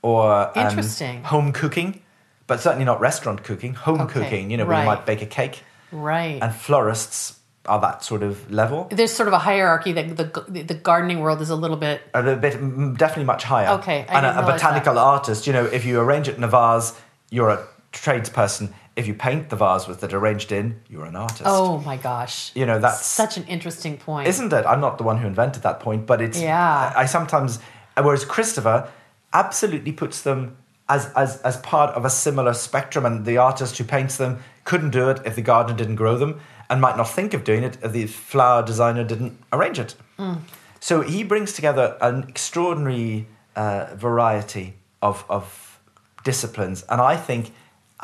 or um, Mm. Interesting. home cooking, but certainly not restaurant cooking. Home Okay, cooking, you know, where you might bake a cake, Right. and florists are that sort of level. There's sort of a hierarchy that the, the gardening world is a little bit. A little bit, mm, definitely much higher. Okay, I and a, a botanical artist, you know, if you arrange it in a vase, you're a tradesperson. If you paint the vase with it arranged in, you're an artist. Oh my gosh. You know, that's Such an interesting point. isn't it? I'm not the one who invented that point, but it's Yeah. I, I sometimes whereas Christopher absolutely puts them as as as part of a similar spectrum, and the artist who paints them couldn't do it if the gardener didn't grow them, and might not think of doing it if the flower designer didn't arrange it. Mm. So he brings together an extraordinary uh, variety of of disciplines, and I think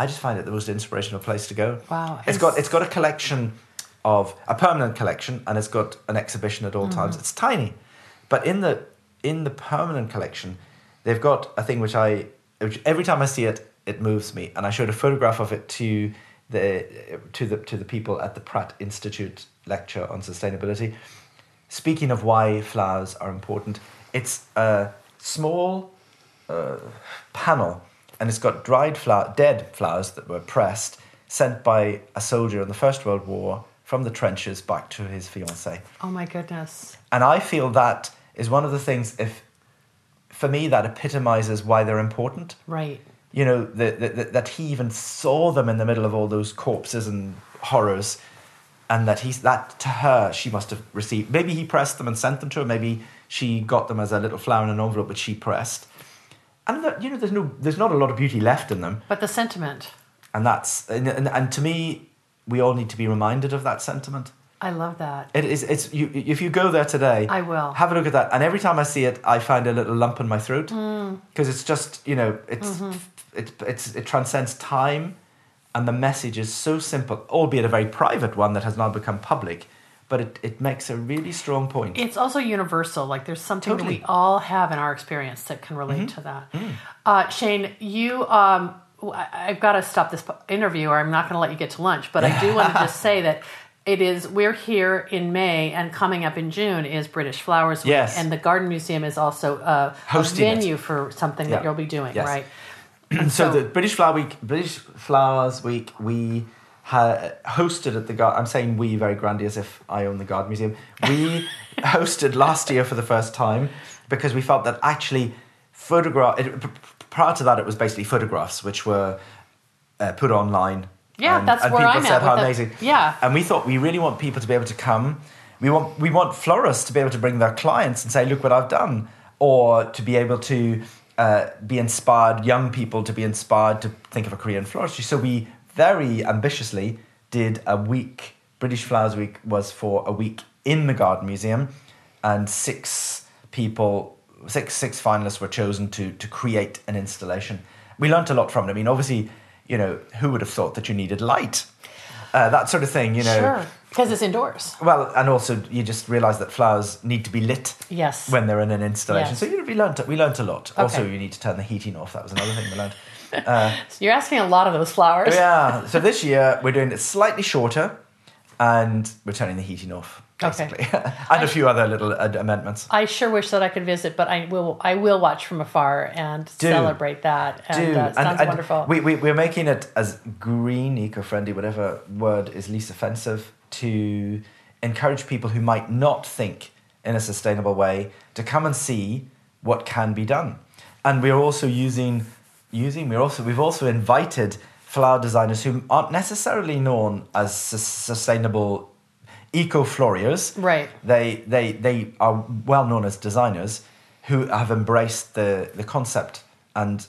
I just find it the most inspirational place to go. Wow. It's got it's got a collection of a permanent collection and it's got an exhibition at all Mm-hmm. times. It's tiny, but in the in the permanent collection, they've got a thing which I which every time I see it, it moves me. And I showed a photograph of it to the to the to the people at the Pratt Institute lecture on sustainability. Speaking of why flowers are important, it's a small uh, panel, and it's got dried flower, dead flowers that were pressed, sent by a soldier in the First World War from the trenches back to his fiancée. Oh my goodness. And I feel that is one of the things. If for me, that epitomizes why they're important. Right. You know, the, the, the, that he even saw them in the middle of all those corpses and horrors, and that he's that to her she must have received. Maybe he pressed them and sent them to her. Maybe she got them as a little flower in an envelope, which she pressed. And that, you know, there's no, there's not a lot of beauty left in them, But the sentiment. and that's and, and, and to me, we all need to be reminded of that sentiment. I love that. It is. It's you. If you go there today, I will. have a look at that. And every time I see it, I find a little lump in my throat Mm. because it's just you know it's Mm-hmm. it, it's it transcends time, and the message is so simple, albeit a very private one that has now become public. But it, it makes a really strong point. It's also universal. Like there's something Totally. Mm-hmm. that we all have in our experience that can relate to that. Uh, Shane, you, um, I've got to stop this interview, or I'm not going to let you get to lunch. But I do (laughs) want to just say that it is. We're here in May, and coming up in June is British Flowers Week, Yes. and the Garden Museum is also uh, a it. venue for something that you'll be doing, Yes. right? so, (clears throat) so- the British Flower Week, British Flowers Week, we ha- hosted at the garden. I'm saying we very grandly as if I own the Garden Museum. We (laughs) hosted last year for the first time because we felt that actually photograph. It, prior to that, it was basically photographs which were uh, put online. Yeah, and, that's and where people I'm at said how the- amazing. yeah. and we thought we really want people to be able to come. We want we want florists to be able to bring their clients and say, "Look what I've done," or to be able to uh, be inspired, young people to be inspired to think of a career in floristry. So we very ambitiously did a week. British Flowers Week was for a week in the Garden Museum, and six people, six six finalists were chosen to to create an installation. We learnt a lot from it. I mean, obviously, you know, who would have thought that you needed light, uh, that sort of thing. You know, Sure, because it's indoors. well, and also you just realise that flowers need to be lit Yes. when they're in an installation. Yes. So you know, we learnt we learnt a lot. Also, you need to turn the heating off. That was another thing we learnt. You're asking a lot of those flowers. yeah. So this year we're doing it slightly shorter, and we're turning the heating off Okay. basically, (laughs) and a few other little uh, amendments. I sure wish that I could visit, but I will. I will watch from afar and Do. celebrate that. And Dude, uh, sounds wonderful. We, we, we're making it as green, eco friendly, whatever word is least offensive, to encourage people who might not think in a sustainable way to come and see what can be done. And we're also using, using we're also, we've also invited flower designers who aren't necessarily known as sus- sustainable eco floriers Right. they they they are well known as designers who have embraced the the concept and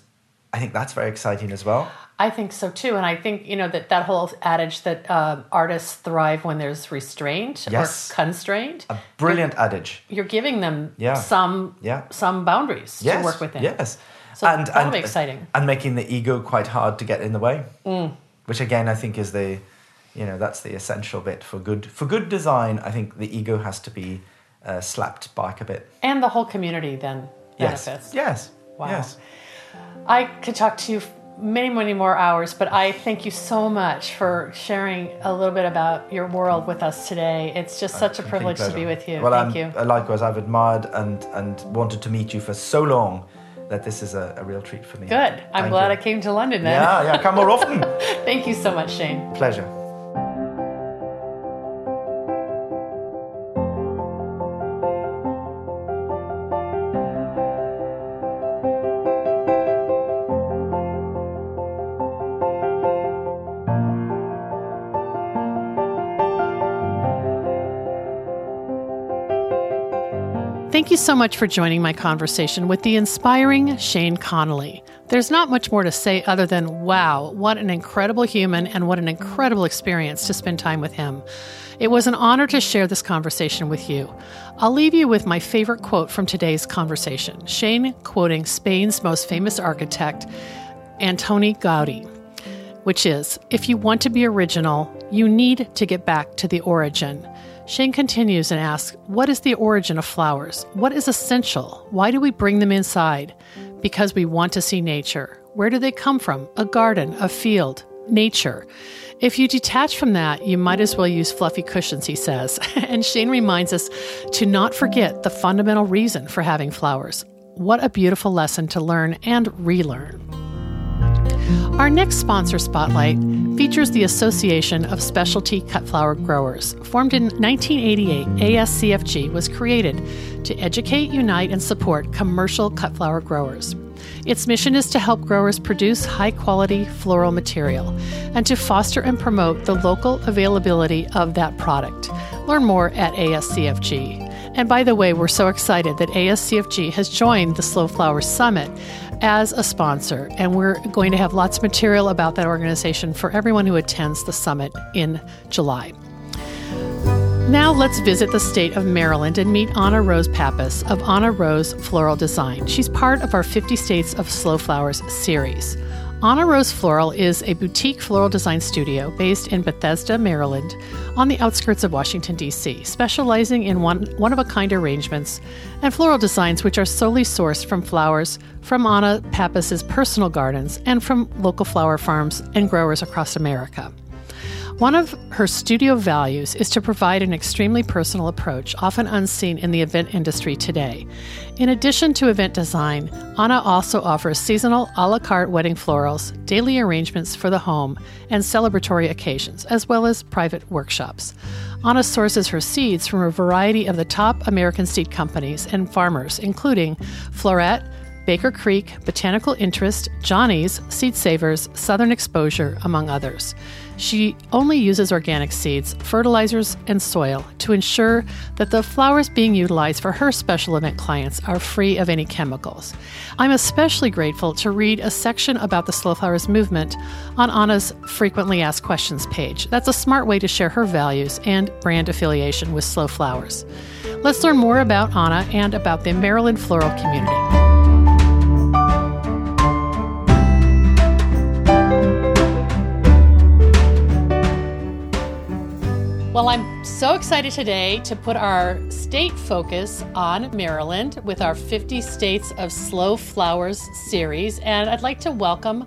i think that's very exciting as well I think so too, and I think you know that that whole adage that um, artists thrive when there's restraint Yes. or constraint. a brilliant adage You're giving them Yeah. some Yeah. some boundaries yes to work within. yes So that'll be exciting. and making the ego quite hard to get in the way Mm. which again i think is the you know that's the essential bit for good for good design i think the ego has to be uh, slapped back a bit And the whole community then yes benefits. yes Wow. yes I could talk to you many, many more hours, but I thank you so much for sharing a little bit about your world with us today. It's just such a privilege to be with you. Well, thank I'm, you. uh, Likewise, I've admired and and wanted to meet you for so long that this is a, a real treat for me. Good. I'm Thank glad you. I came to London then. Yeah, yeah. Come more often. (laughs) Thank you so much, Shane. Pleasure. Thank you so much for joining my conversation with the inspiring Shane Connolly. There's not much more to say other than, wow, what an incredible human and what an incredible experience to spend time with him. It was an honor to share this conversation with you. I'll leave you with my favorite quote from today's conversation Shane quoting Spain's most famous architect, Antoni Gaudi which is if you want to be original, you need to get back to the origin. Shane continues and asks, What is the origin of flowers? What is essential? Why do we bring them inside? Because we want to see nature. Where do they come from? A garden, a field, nature. If you detach from that, you might as well use fluffy cushions, he says. (laughs) and Shane reminds us to not forget the fundamental reason for having flowers. What a beautiful lesson to learn and relearn. Our next sponsor spotlight features the Association of Specialty Cut Flower Growers. Formed in 1988, ASCFG was created to educate, unite, and support commercial cut flower growers. Its mission is to help growers produce high quality floral material and to foster and promote the local availability of that product. Learn more at ASCFG. And by the way, we're so excited that ASCFG has joined the Slow Flowers Summit as a sponsor, and we're going to have lots of material about that organization for everyone who attends the summit in July. Now let's visit the state of Maryland and meet Anna Rose Pappas of Anna Rose Floral Design. She's part of our 50 States of Slow Flowers series. Anna Rose Floral is a boutique floral design studio based in Bethesda, Maryland, on the outskirts of Washington, D.C., specializing in one, one of a kind arrangements and floral designs which are solely sourced from flowers from Anna Pappas's personal gardens and from local flower farms and growers across America. One of her studio values is to provide an extremely personal approach, often unseen in the event industry today. In addition to event design, Anna also offers seasonal a la carte wedding florals, daily arrangements for the home, and celebratory occasions, as well as private workshops. Anna sources her seeds from a variety of the top American seed companies and farmers, including Floret, Baker Creek, Botanical Interest, Johnny's, Seed Savers, Southern Exposure, among others. She only uses organic seeds, fertilizers, and soil to ensure that the flowers being utilized for her special event clients are free of any chemicals. I'm especially grateful to read a section about the Slow Flowers movement on Anna's frequently asked questions page. That's a smart way to share her values and brand affiliation with Slow Flowers. Let's learn more about Anna and about the Maryland floral community. Well, I'm so excited today to put our state focus on Maryland with our 50 States of Slow Flowers series. And I'd like to welcome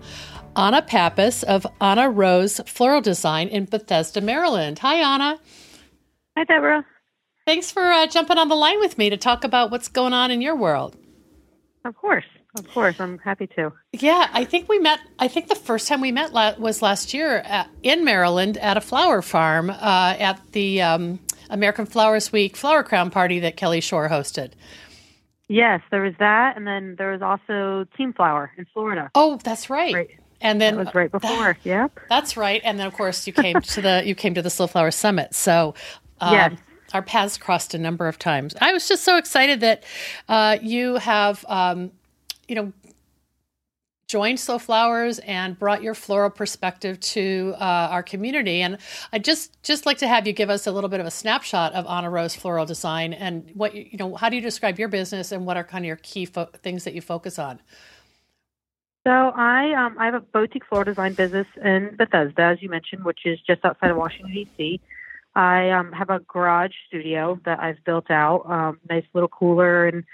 Anna Pappas of Anna Rose Floral Design in Bethesda, Maryland. Hi, Anna. Hi, Deborah. Thanks for uh, jumping on the line with me to talk about what's going on in your world. Of course. Of course, I'm happy to. Yeah, I think we met. I think the first time we met la- was last year at, in Maryland at a flower farm uh, at the um, American Flowers Week Flower Crown Party that Kelly Shore hosted. Yes, there was that, and then there was also Team Flower in Florida. Oh, that's right. right. And then that was right before. That, yep. That's right. And then of course you came to the you came to the Slow Flower Summit. So um, yes. Our paths crossed a number of times. I was just so excited that uh, you have um, you know, joined Slow Flowers and brought your floral perspective to uh, our community. And I just just like to have you give us a little bit of a snapshot of Anna Rose Floral Design and what you know. How do you describe your business and what are kind of your key fo- things that you focus on? So I um, I have a boutique floral design business in Bethesda, as you mentioned, which is just outside of Washington D.C. I um, have a garage studio that I've built out, um, nice little cooler and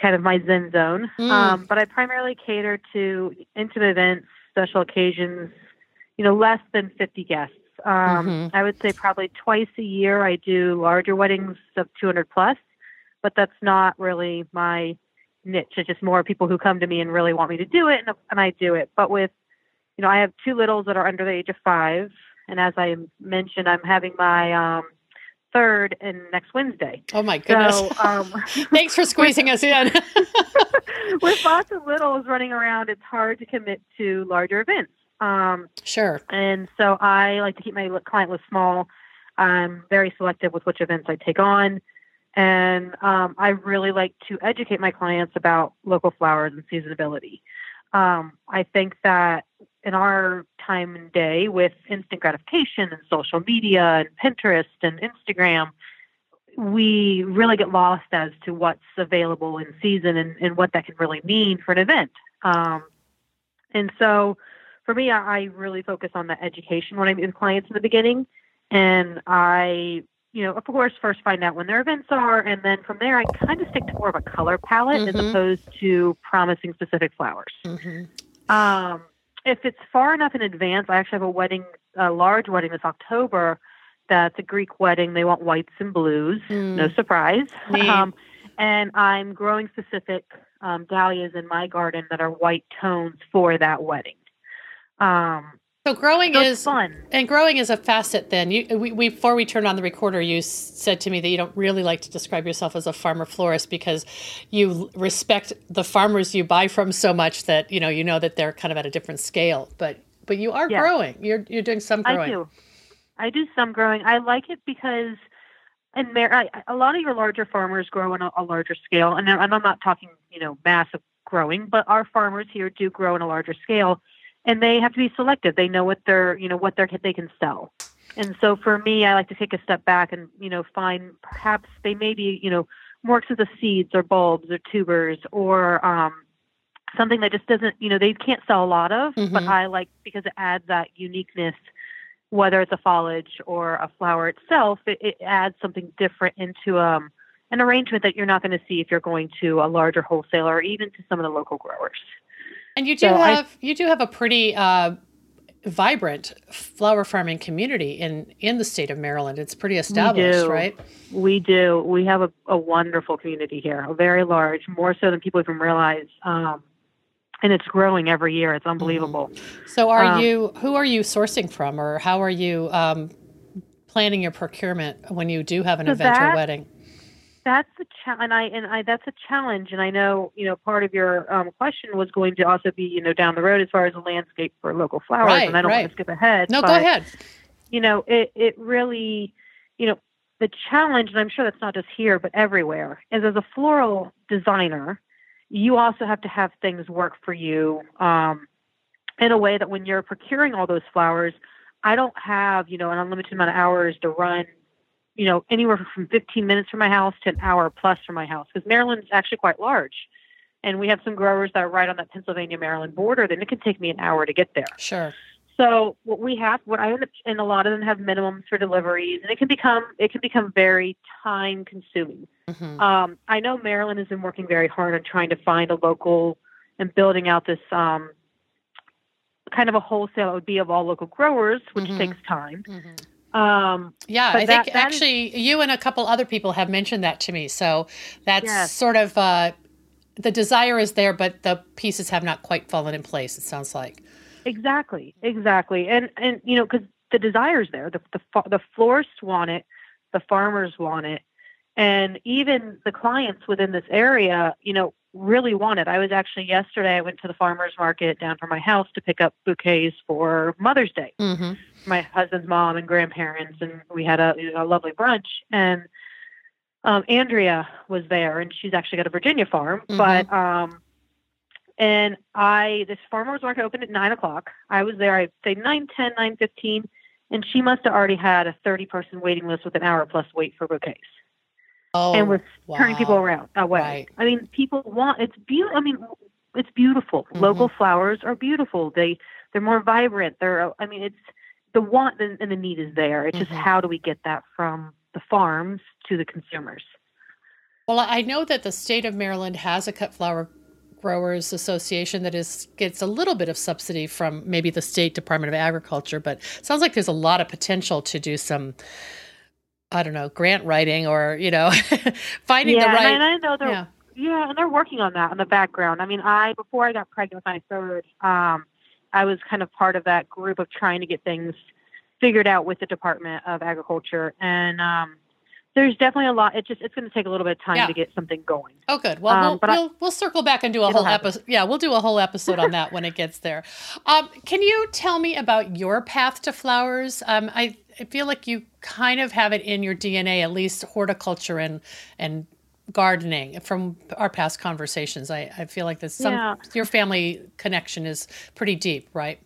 kind of my zen zone. Mm. Um, but I primarily cater to intimate events, special occasions, you know, less than 50 guests. Um, mm-hmm. I would say probably twice a year I do larger weddings of 200 plus, but that's not really my niche. It's just more people who come to me and really want me to do it, and, and I do it. But with, you know, I have two littles that are under the age of five, and as I mentioned, I'm having my um, third and next Wednesday. Oh my goodness! So, um, (laughs) Thanks for squeezing us in. (laughs) with lots of littles running around, it's hard to commit to larger events. Um, sure. And so I like to keep my client list small. I'm very selective with which events I take on. And um, I really like to educate my clients about local flowers and seasonability. Um, I think that in our time and day with instant gratification and social media and Pinterest and Instagram, we really get lost as to what's available in season and, and what that can really mean for an event. Um, and so for me, I, I really focus on the education when I meet with clients in the beginning. And I, you know, of course, first find out when their events are. And then from there, I kind of stick to more of a color palette mm-hmm. as opposed to promising specific flowers. Mm-hmm. Um, if it's far enough in advance, I actually have a wedding, a large wedding this October. That's a Greek wedding. They want whites and blues. Mm. No surprise. Um, and I'm growing specific um, dahlias in my garden that are white tones for that wedding. Um, So growing so is fun. and growing is a facet. Then you we, we before we turned on the recorder, you said to me that you don't really like to describe yourself as a farmer florist because you respect the farmers you buy from so much that you know you know that they're kind of at a different scale. But but you are Yeah. growing. You're you're doing some growing. I do. I do some growing. I like it because, and there, I, a lot of your larger farmers grow on a, a larger scale, and, I'm- and I'm not talking, you know, massive growing, but our farmers here do grow on a larger scale, and they have to be selective. They know what they're, you know, what they're they can sell, and so for me, I like to take a step back and you know find perhaps they may be, you know, more expensive seeds or bulbs or tubers or um, something that just doesn't, you know, they can't sell a lot of, but Mhm. I like because it adds that uniqueness whether it's a foliage or a flower itself, it, it adds something different into um, an arrangement that you're not going to see if you're going to a larger wholesaler or even to some of the local growers. And you do So I- have you do have a pretty uh, vibrant flower farming community in in the state of Maryland. It's pretty established, do. right? We do. We have a, a wonderful community here, a very large, more so than people even realize. Um, and it's growing every year. It's unbelievable. So, are Um, you who are you sourcing from, or how are you um, planning your procurement when you do have an So event or that- wedding? That's a cha- and I and I that's a challenge. And I know you know part of your um, question was going to also be you know down the road as far as the landscape for local flowers. Right, and I don't right. want to skip ahead. No, go ahead. you know, it, it really, you know, the challenge, and I'm sure that's not just here, but everywhere, is as a floral designer, you also have to have things work for you um, in a way that when you're procuring all those flowers, I don't have, you know, an unlimited amount of hours to run, you know, anywhere from 15 minutes from my house to an hour plus from my house, because Maryland's actually quite large. And we have some growers that are right on that Pennsylvania Maryland border, then it can take me an hour to get there. Sure. So what we have, what I end up, and a lot of them have minimums for deliveries, and it can become it can become very time consuming. hmm Um, I know Maryland has been working very hard on trying to find a local and building out this um, kind of a wholesale that would be of all local growers, which Mhm. takes time. hmm Um, Yeah, I that- think that is- actually you and a couple other people have mentioned that to me. So that's Yes. sort of uh, the desire is there, but the pieces have not quite fallen in place. It sounds like. Exactly, exactly, and and you know because the desire is there, the the the florists want it, the farmers want it, and even the clients within this area, you know, really wanted. I was actually yesterday. I went to the farmers market down from my house to pick up bouquets for Mother's Day. Mm-hmm. My husband's mom and grandparents, and we had a, a lovely brunch. And um, Andrea was there, and she's actually got a Virginia farm, Mhm. but um, and I, this farmer's market opened at nine o'clock. I was there, I'd say nine ten, nine fifteen, and she must have already had a 30 person waiting list with an hour plus wait for bouquets Oh, and was turning people around away. Right. I mean, people want, it's beautiful. I mean, it's beautiful. Mhm. Local flowers are beautiful. They, they're more vibrant. They're, I mean, it's the want and and the need is there. It's Mhm. just how do we get that from the farms to the consumers? Well, I know that the state of Maryland has a cut flower growers association that is gets a little bit of subsidy from maybe the state department of agriculture but it sounds like there's a lot of potential to do some i don't know grant writing or you know (laughs) finding yeah, the right and I, and I know they're yeah Yeah, and they're working on that in the background. I mean, I before I got pregnant with my third, um, I was kind of part of that group of trying to get things figured out with the Department of Agriculture, and um, there's definitely a lot. It just it's going to take a little bit of time Yeah. to get something going. Oh, good. Well, Um, we'll, but I- we'll we'll circle back and do a whole episode. Yeah, we'll do a whole episode on that when it gets there. Um, can you tell me about your path to flowers? Um, I, I feel like you kind of have it in your DNA, at least horticulture and and gardening from our past conversations. I, I feel like this some Yeah. your family connection is pretty deep, right?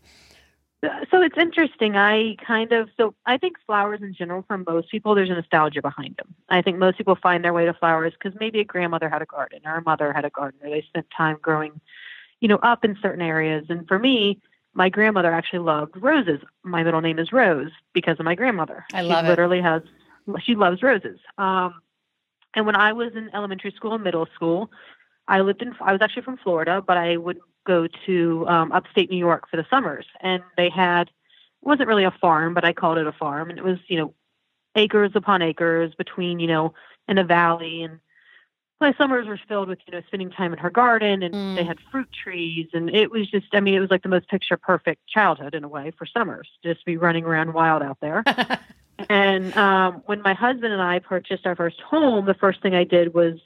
Uh, so it's interesting. I kind of so I think flowers in general for most people there's a nostalgia behind them. I think most people find their way to flowers because maybe a grandmother had a garden or a mother had a garden or they spent time growing, you know, up in certain areas. And for me, my grandmother actually loved roses. My middle name is Rose because of my grandmother. I she love it. literally has she loves roses. Um, and when I was in elementary school and middle school, I lived in I was actually from Florida, but I would go to um, upstate New York for the summers, and they had it wasn't really a farm, but I called it a farm, and it was you know acres upon acres between you know in a valley and my summers were filled with you know spending time in her garden and mm. they had fruit trees and it was just i mean it was like the most picture perfect childhood in a way for summers just be running around wild out there (laughs) and um, when my husband and i purchased our first home the first thing i did was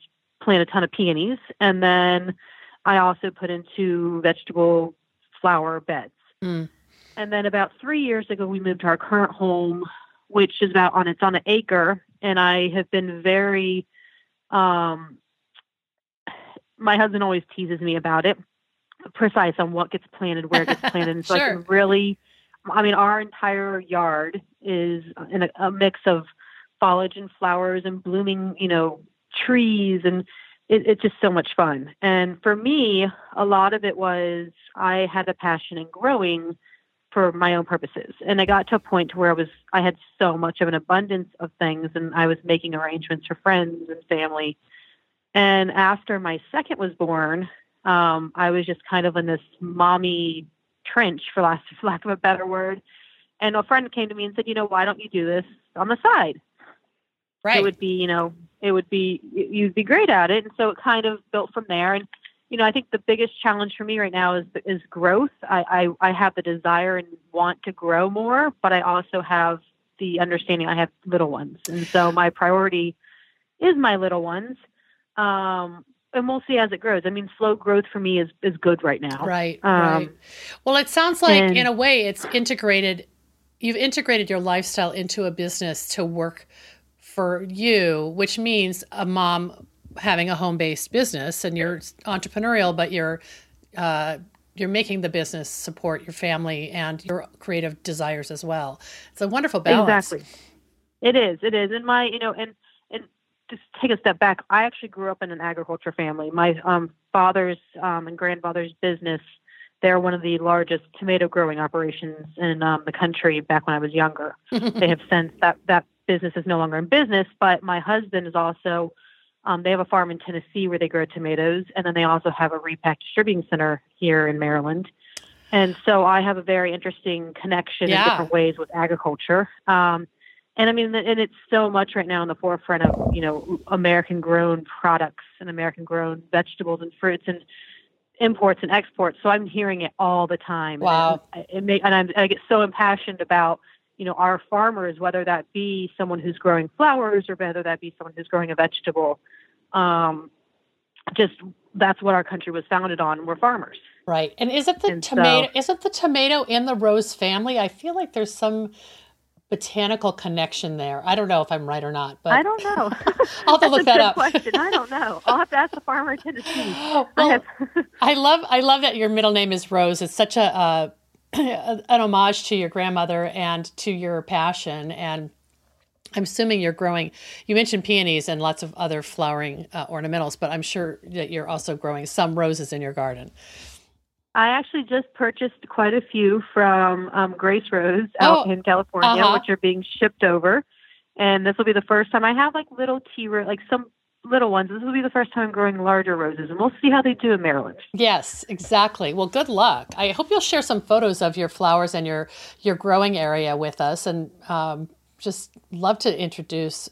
plant a ton of peonies and then i also put into vegetable flower beds mm. and then about three years ago we moved to our current home which is about on it's on an acre and i have been very um, my husband always teases me about it, precise on what gets planted, where it gets (laughs) planted. And so sure. I can really, I mean, our entire yard is in a, a mix of foliage and flowers and blooming, you know, trees and it, it's just so much fun. And for me, a lot of it was I had a passion in growing for my own purposes. And I got to a point where I was I had so much of an abundance of things and I was making arrangements for friends and family. And after my second was born, um, I was just kind of in this mommy trench for lack, for (laughs) lack of a better word. And a friend came to me and said, you know, why don't you do this on the side? Right. It would be, you know, it would be, you'd be great at it. And so it kind of built from there. And you know, I think the biggest challenge for me right now is is growth. I, I, I have the desire and want to grow more, but I also have the understanding I have little ones, and so my priority is my little ones. Um, and we'll see as it grows. I mean, slow growth for me is is good right now. Right. Um, right. Well, it sounds like and, in a way it's integrated. You've integrated your lifestyle into a business to work for you, which means a mom having a home based business and you're entrepreneurial, but you're uh, you're making the business support your family and your creative desires as well. It's a wonderful balance. Exactly. It is. It is. And my, you know, and and just take a step back. I actually grew up in an agriculture family. My um, father's um, and grandfather's business. They're one of the largest tomato growing operations in um, the country. Back when I was younger, (laughs) they have since that that business is no longer in business. But my husband is also um, they have a farm in Tennessee where they grow tomatoes, and then they also have a repack distributing center here in Maryland. And so I have a very interesting connection yeah. in different ways with agriculture. Um, and I mean, and it's so much right now in the forefront of you know American grown products and American grown vegetables and fruits and imports and exports. So I'm hearing it all the time. Wow! And, it may, and I'm, I get so impassioned about you know, our farmers, whether that be someone who's growing flowers or whether that be someone who's growing a vegetable, um, just that's what our country was founded on. We're farmers. Right. And is it the and tomato? So, is it the tomato in the rose family? I feel like there's some botanical connection there. I don't know if I'm right or not, but I don't know. (laughs) (laughs) I'll have to look that up. Question. I don't know. I'll have to ask the farmer in Tennessee. (gasps) Well, I, (laughs) I, love I love that your middle name is Rose. It's such a uh, (clears throat) an homage to your grandmother and to your passion and I'm assuming you're growing. You mentioned peonies and lots of other flowering uh, ornamentals, but I'm sure that you're also growing some roses in your garden. I actually just purchased quite a few from um, Grace Rose out oh, in California, uh-huh. which are being shipped over. And this will be the first time I have like little tea, like some little ones. This will be the first time growing larger roses, and we'll see how they do in Maryland. Yes, exactly. Well, good luck. I hope you'll share some photos of your flowers and your your growing area with us, and um, just love to introduce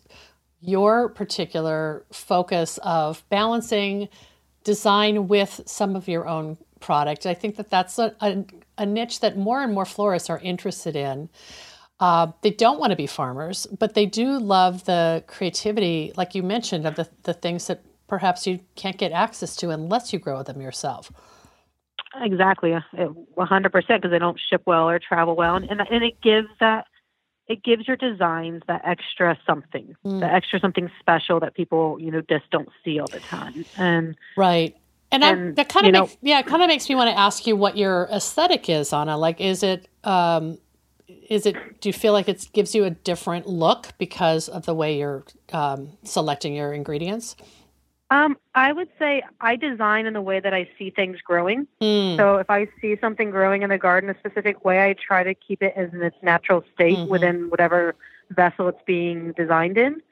your particular focus of balancing design with some of your own product. I think that that's a, a, a niche that more and more florists are interested in. Uh, they don't want to be farmers, but they do love the creativity, like you mentioned, of the, the things that perhaps you can't get access to unless you grow them yourself. Exactly, 100% because they don't ship well or travel well, and, and and it gives that it gives your designs that extra something, mm. the extra something special that people you know just don't see all the time. And right, and, and that kind of makes, yeah, it kind of makes me want to ask you what your aesthetic is, Anna. Like, is it um, is it do you feel like it gives you a different look because of the way you're um, selecting your ingredients um, i would say i design in the way that i see things growing mm. so if i see something growing in the garden a specific way i try to keep it as in its natural state mm-hmm. within whatever vessel it's being designed in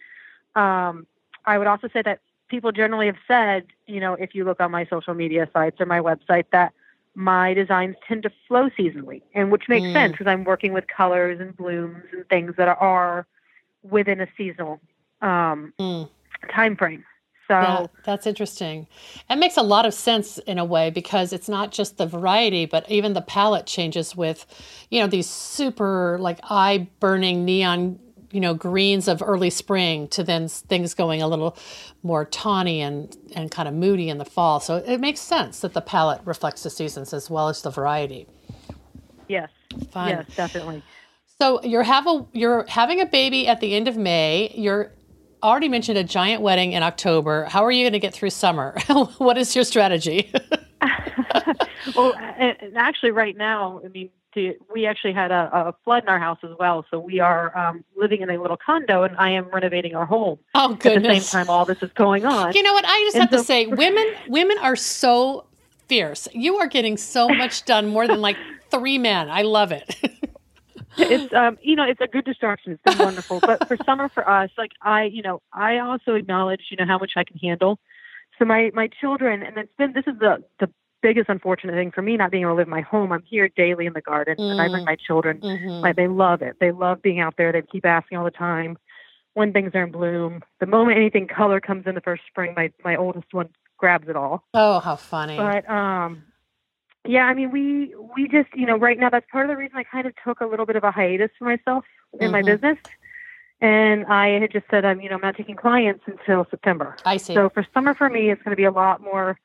um, i would also say that people generally have said you know if you look on my social media sites or my website that my designs tend to flow seasonally, and which makes Mm. sense because I'm working with colors and blooms and things that are within a seasonal um, Mm. time frame. So Yeah, that's interesting. It makes a lot of sense in a way because it's not just the variety, but even the palette changes with, you know, these super like eye burning neon, you know, greens of early spring to then things going a little more tawny and, and kind of moody in the fall. So it makes sense that the palette reflects the seasons as well as the variety. yes, Fun. yes, definitely. So you're have a you're having a baby at the end of May. You're already mentioned a giant wedding in October. How are you going to get through summer? (laughs) what is your strategy? (laughs) (laughs) well, actually, right now, I mean, to, we actually had a, a flood in our house as well. So we are um, living in a little condo, and I am renovating our home oh at the same time all this is going on. You know what? I just And have to say, (laughs) women women are so fierce. You are getting so much done more than like three men. I love it. it's um you know it's a good distraction it's been wonderful but for summer for us like i you know i also acknowledge you know how much i can handle so my my children and it's been this is the the biggest unfortunate thing for me not being able to live in my home i'm here daily in the garden and i bring Mm. my children Mhm. like they love it they love being out there they keep asking all the time when things are in bloom the moment anything color comes in the first spring my my oldest one grabs it all Oh, how funny. but um yeah i mean we we just you know right now that's part of the reason i kind of took a little bit of a hiatus for myself in my Mhm. business and i had just said i'm you know i'm not taking clients until september I see. so for summer for me it's going to be a lot more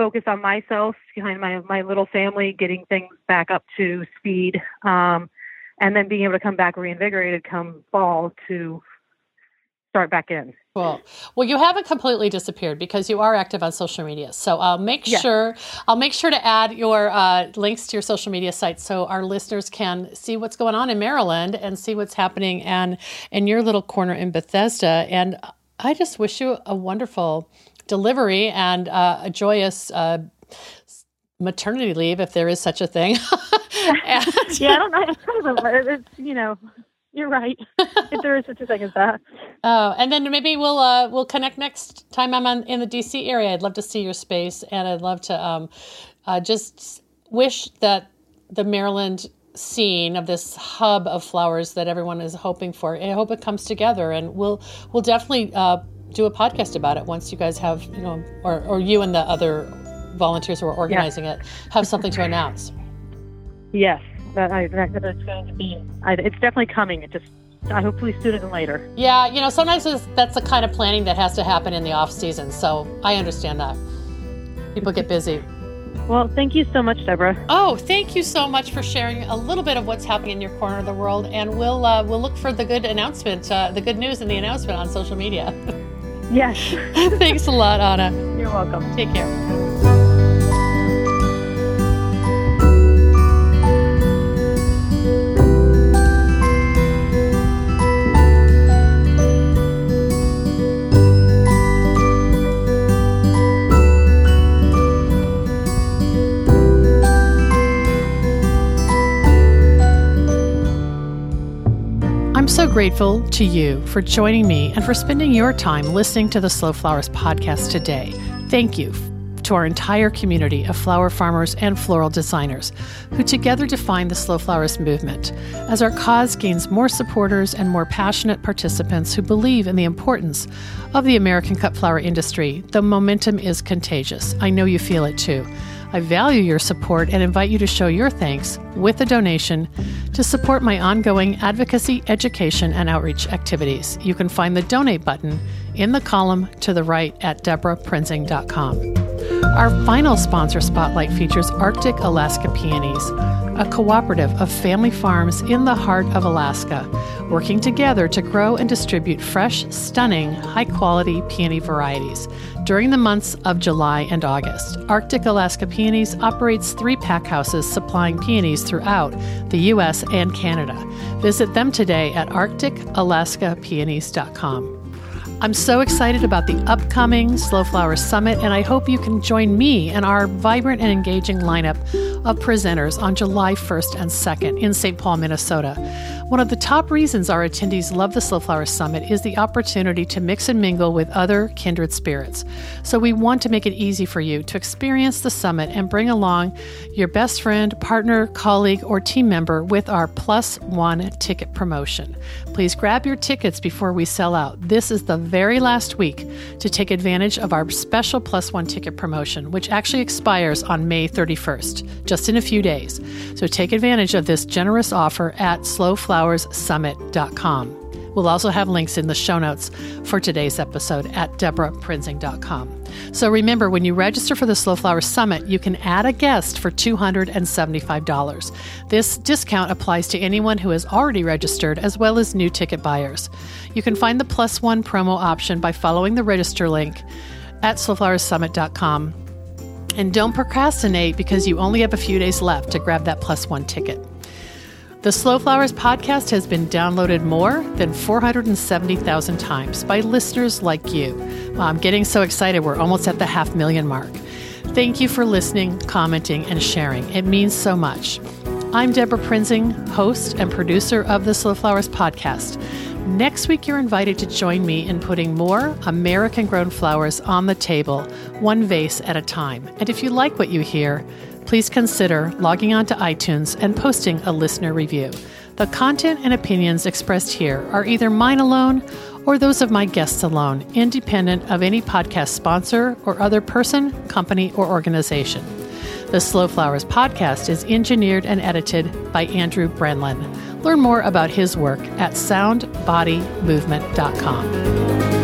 focused on myself behind my my little family getting things back up to speed um and then being able to come back reinvigorated come fall to start back in Cool. Well, you haven't completely disappeared because you are active on social media. So I'll make Yeah. sure I'll make sure to add your uh, links to your social media sites so our listeners can see what's going on in Maryland and see what's happening and in your little corner in Bethesda. And I just wish you a wonderful delivery and uh, a joyous uh, maternity leave, if there is such a thing. (laughs) And- yeah i don't know (laughs) it's kind of a, it's you know you're right if there is such a thing as that (laughs) Oh, and then maybe we'll uh, we'll connect next time I'm on, in the DC area. I'd love to see your space, and I'd love to um, uh, just wish that the Maryland scene of this hub of flowers that everyone is hoping for. I hope it comes together, and we'll we'll definitely uh, do a podcast about it once you guys have you know, or or you and the other volunteers who are organizing it have something to announce. Yes, that, I, that, that it's going to be. I, it's definitely coming. It just, I hopefully sooner than later. Yeah, you know, sometimes it's, that's the kind of planning that has to happen in the off season. So I understand that. People get busy. Well, thank you so much, Debra. Oh, thank you so much for sharing a little bit of what's happening in your corner of the world, and we'll uh, we'll look for the good announcement, uh, the good news, and the announcement on social media. (laughs) Yes, (laughs) Thanks a lot, Anna. you're welcome. Take care. So grateful to you for joining me and for spending your time listening to the Slow Flowers podcast today. Thank you to our entire community of flower farmers and floral designers who together define the Slow Flowers movement. As our cause gains more supporters and more passionate participants who believe in the importance of the American cut flower industry, the momentum is contagious. I know you feel it too. I value your support and invite you to show your thanks with a donation to support my ongoing advocacy, education, and outreach activities. You can find the donate button in the column to the right at debraprinzing.com. Our final sponsor spotlight features Arctic Alaska Peonies, a cooperative of family farms in the heart of Alaska, working together to grow and distribute fresh, stunning, high quality peony varieties. During the months of July and August, Arctic Alaska Peonies operates three pack houses supplying peonies throughout the U.S. and Canada. Visit them today at arcticalaskapeonies.com. I'm so excited about the upcoming Slow Flower Summit, and I hope you can join me and our vibrant and engaging lineup of presenters on July 1st and 2nd in St. Paul, Minnesota. One of the top reasons our attendees love the Slow Flower Summit is the opportunity to mix and mingle with other kindred spirits. So we want to make it easy for you to experience the summit and bring along your best friend, partner, colleague, or team member with our plus one ticket promotion. Please grab your tickets before we sell out. This is the very last week to take advantage of our special plus one ticket promotion, which actually expires on May 31st, just in a few days. So take advantage of this generous offer at slowflowerssummit.com. We'll also have links in the show notes for today's episode at debraprinzing.com. So remember, when you register for the Slow Flower Summit, you can add a guest for $275. This discount applies to anyone who has already registered as well as new ticket buyers. You can find the plus one promo option by following the register link at slowflowersummit.com. And don't procrastinate because you only have a few days left to grab that plus one ticket. The Slow Flowers podcast has been downloaded more than 470,000 times by listeners like you. I'm getting so excited, we're almost at the half million mark. Thank you for listening, commenting, and sharing. It means so much. I'm Debra Prinzing, host and producer of the Slow Flowers podcast. Next week, you're invited to join me in putting more American grown flowers on the table, one vase at a time. And if you like what you hear, please consider logging on to iTunes and posting a listener review. The content and opinions expressed here are either mine alone or those of my guests alone, independent of any podcast sponsor or other person, company, or organization. The Slow Flowers podcast is engineered and edited by Andrew Brenlin. Learn more about his work at soundbodymovement.com.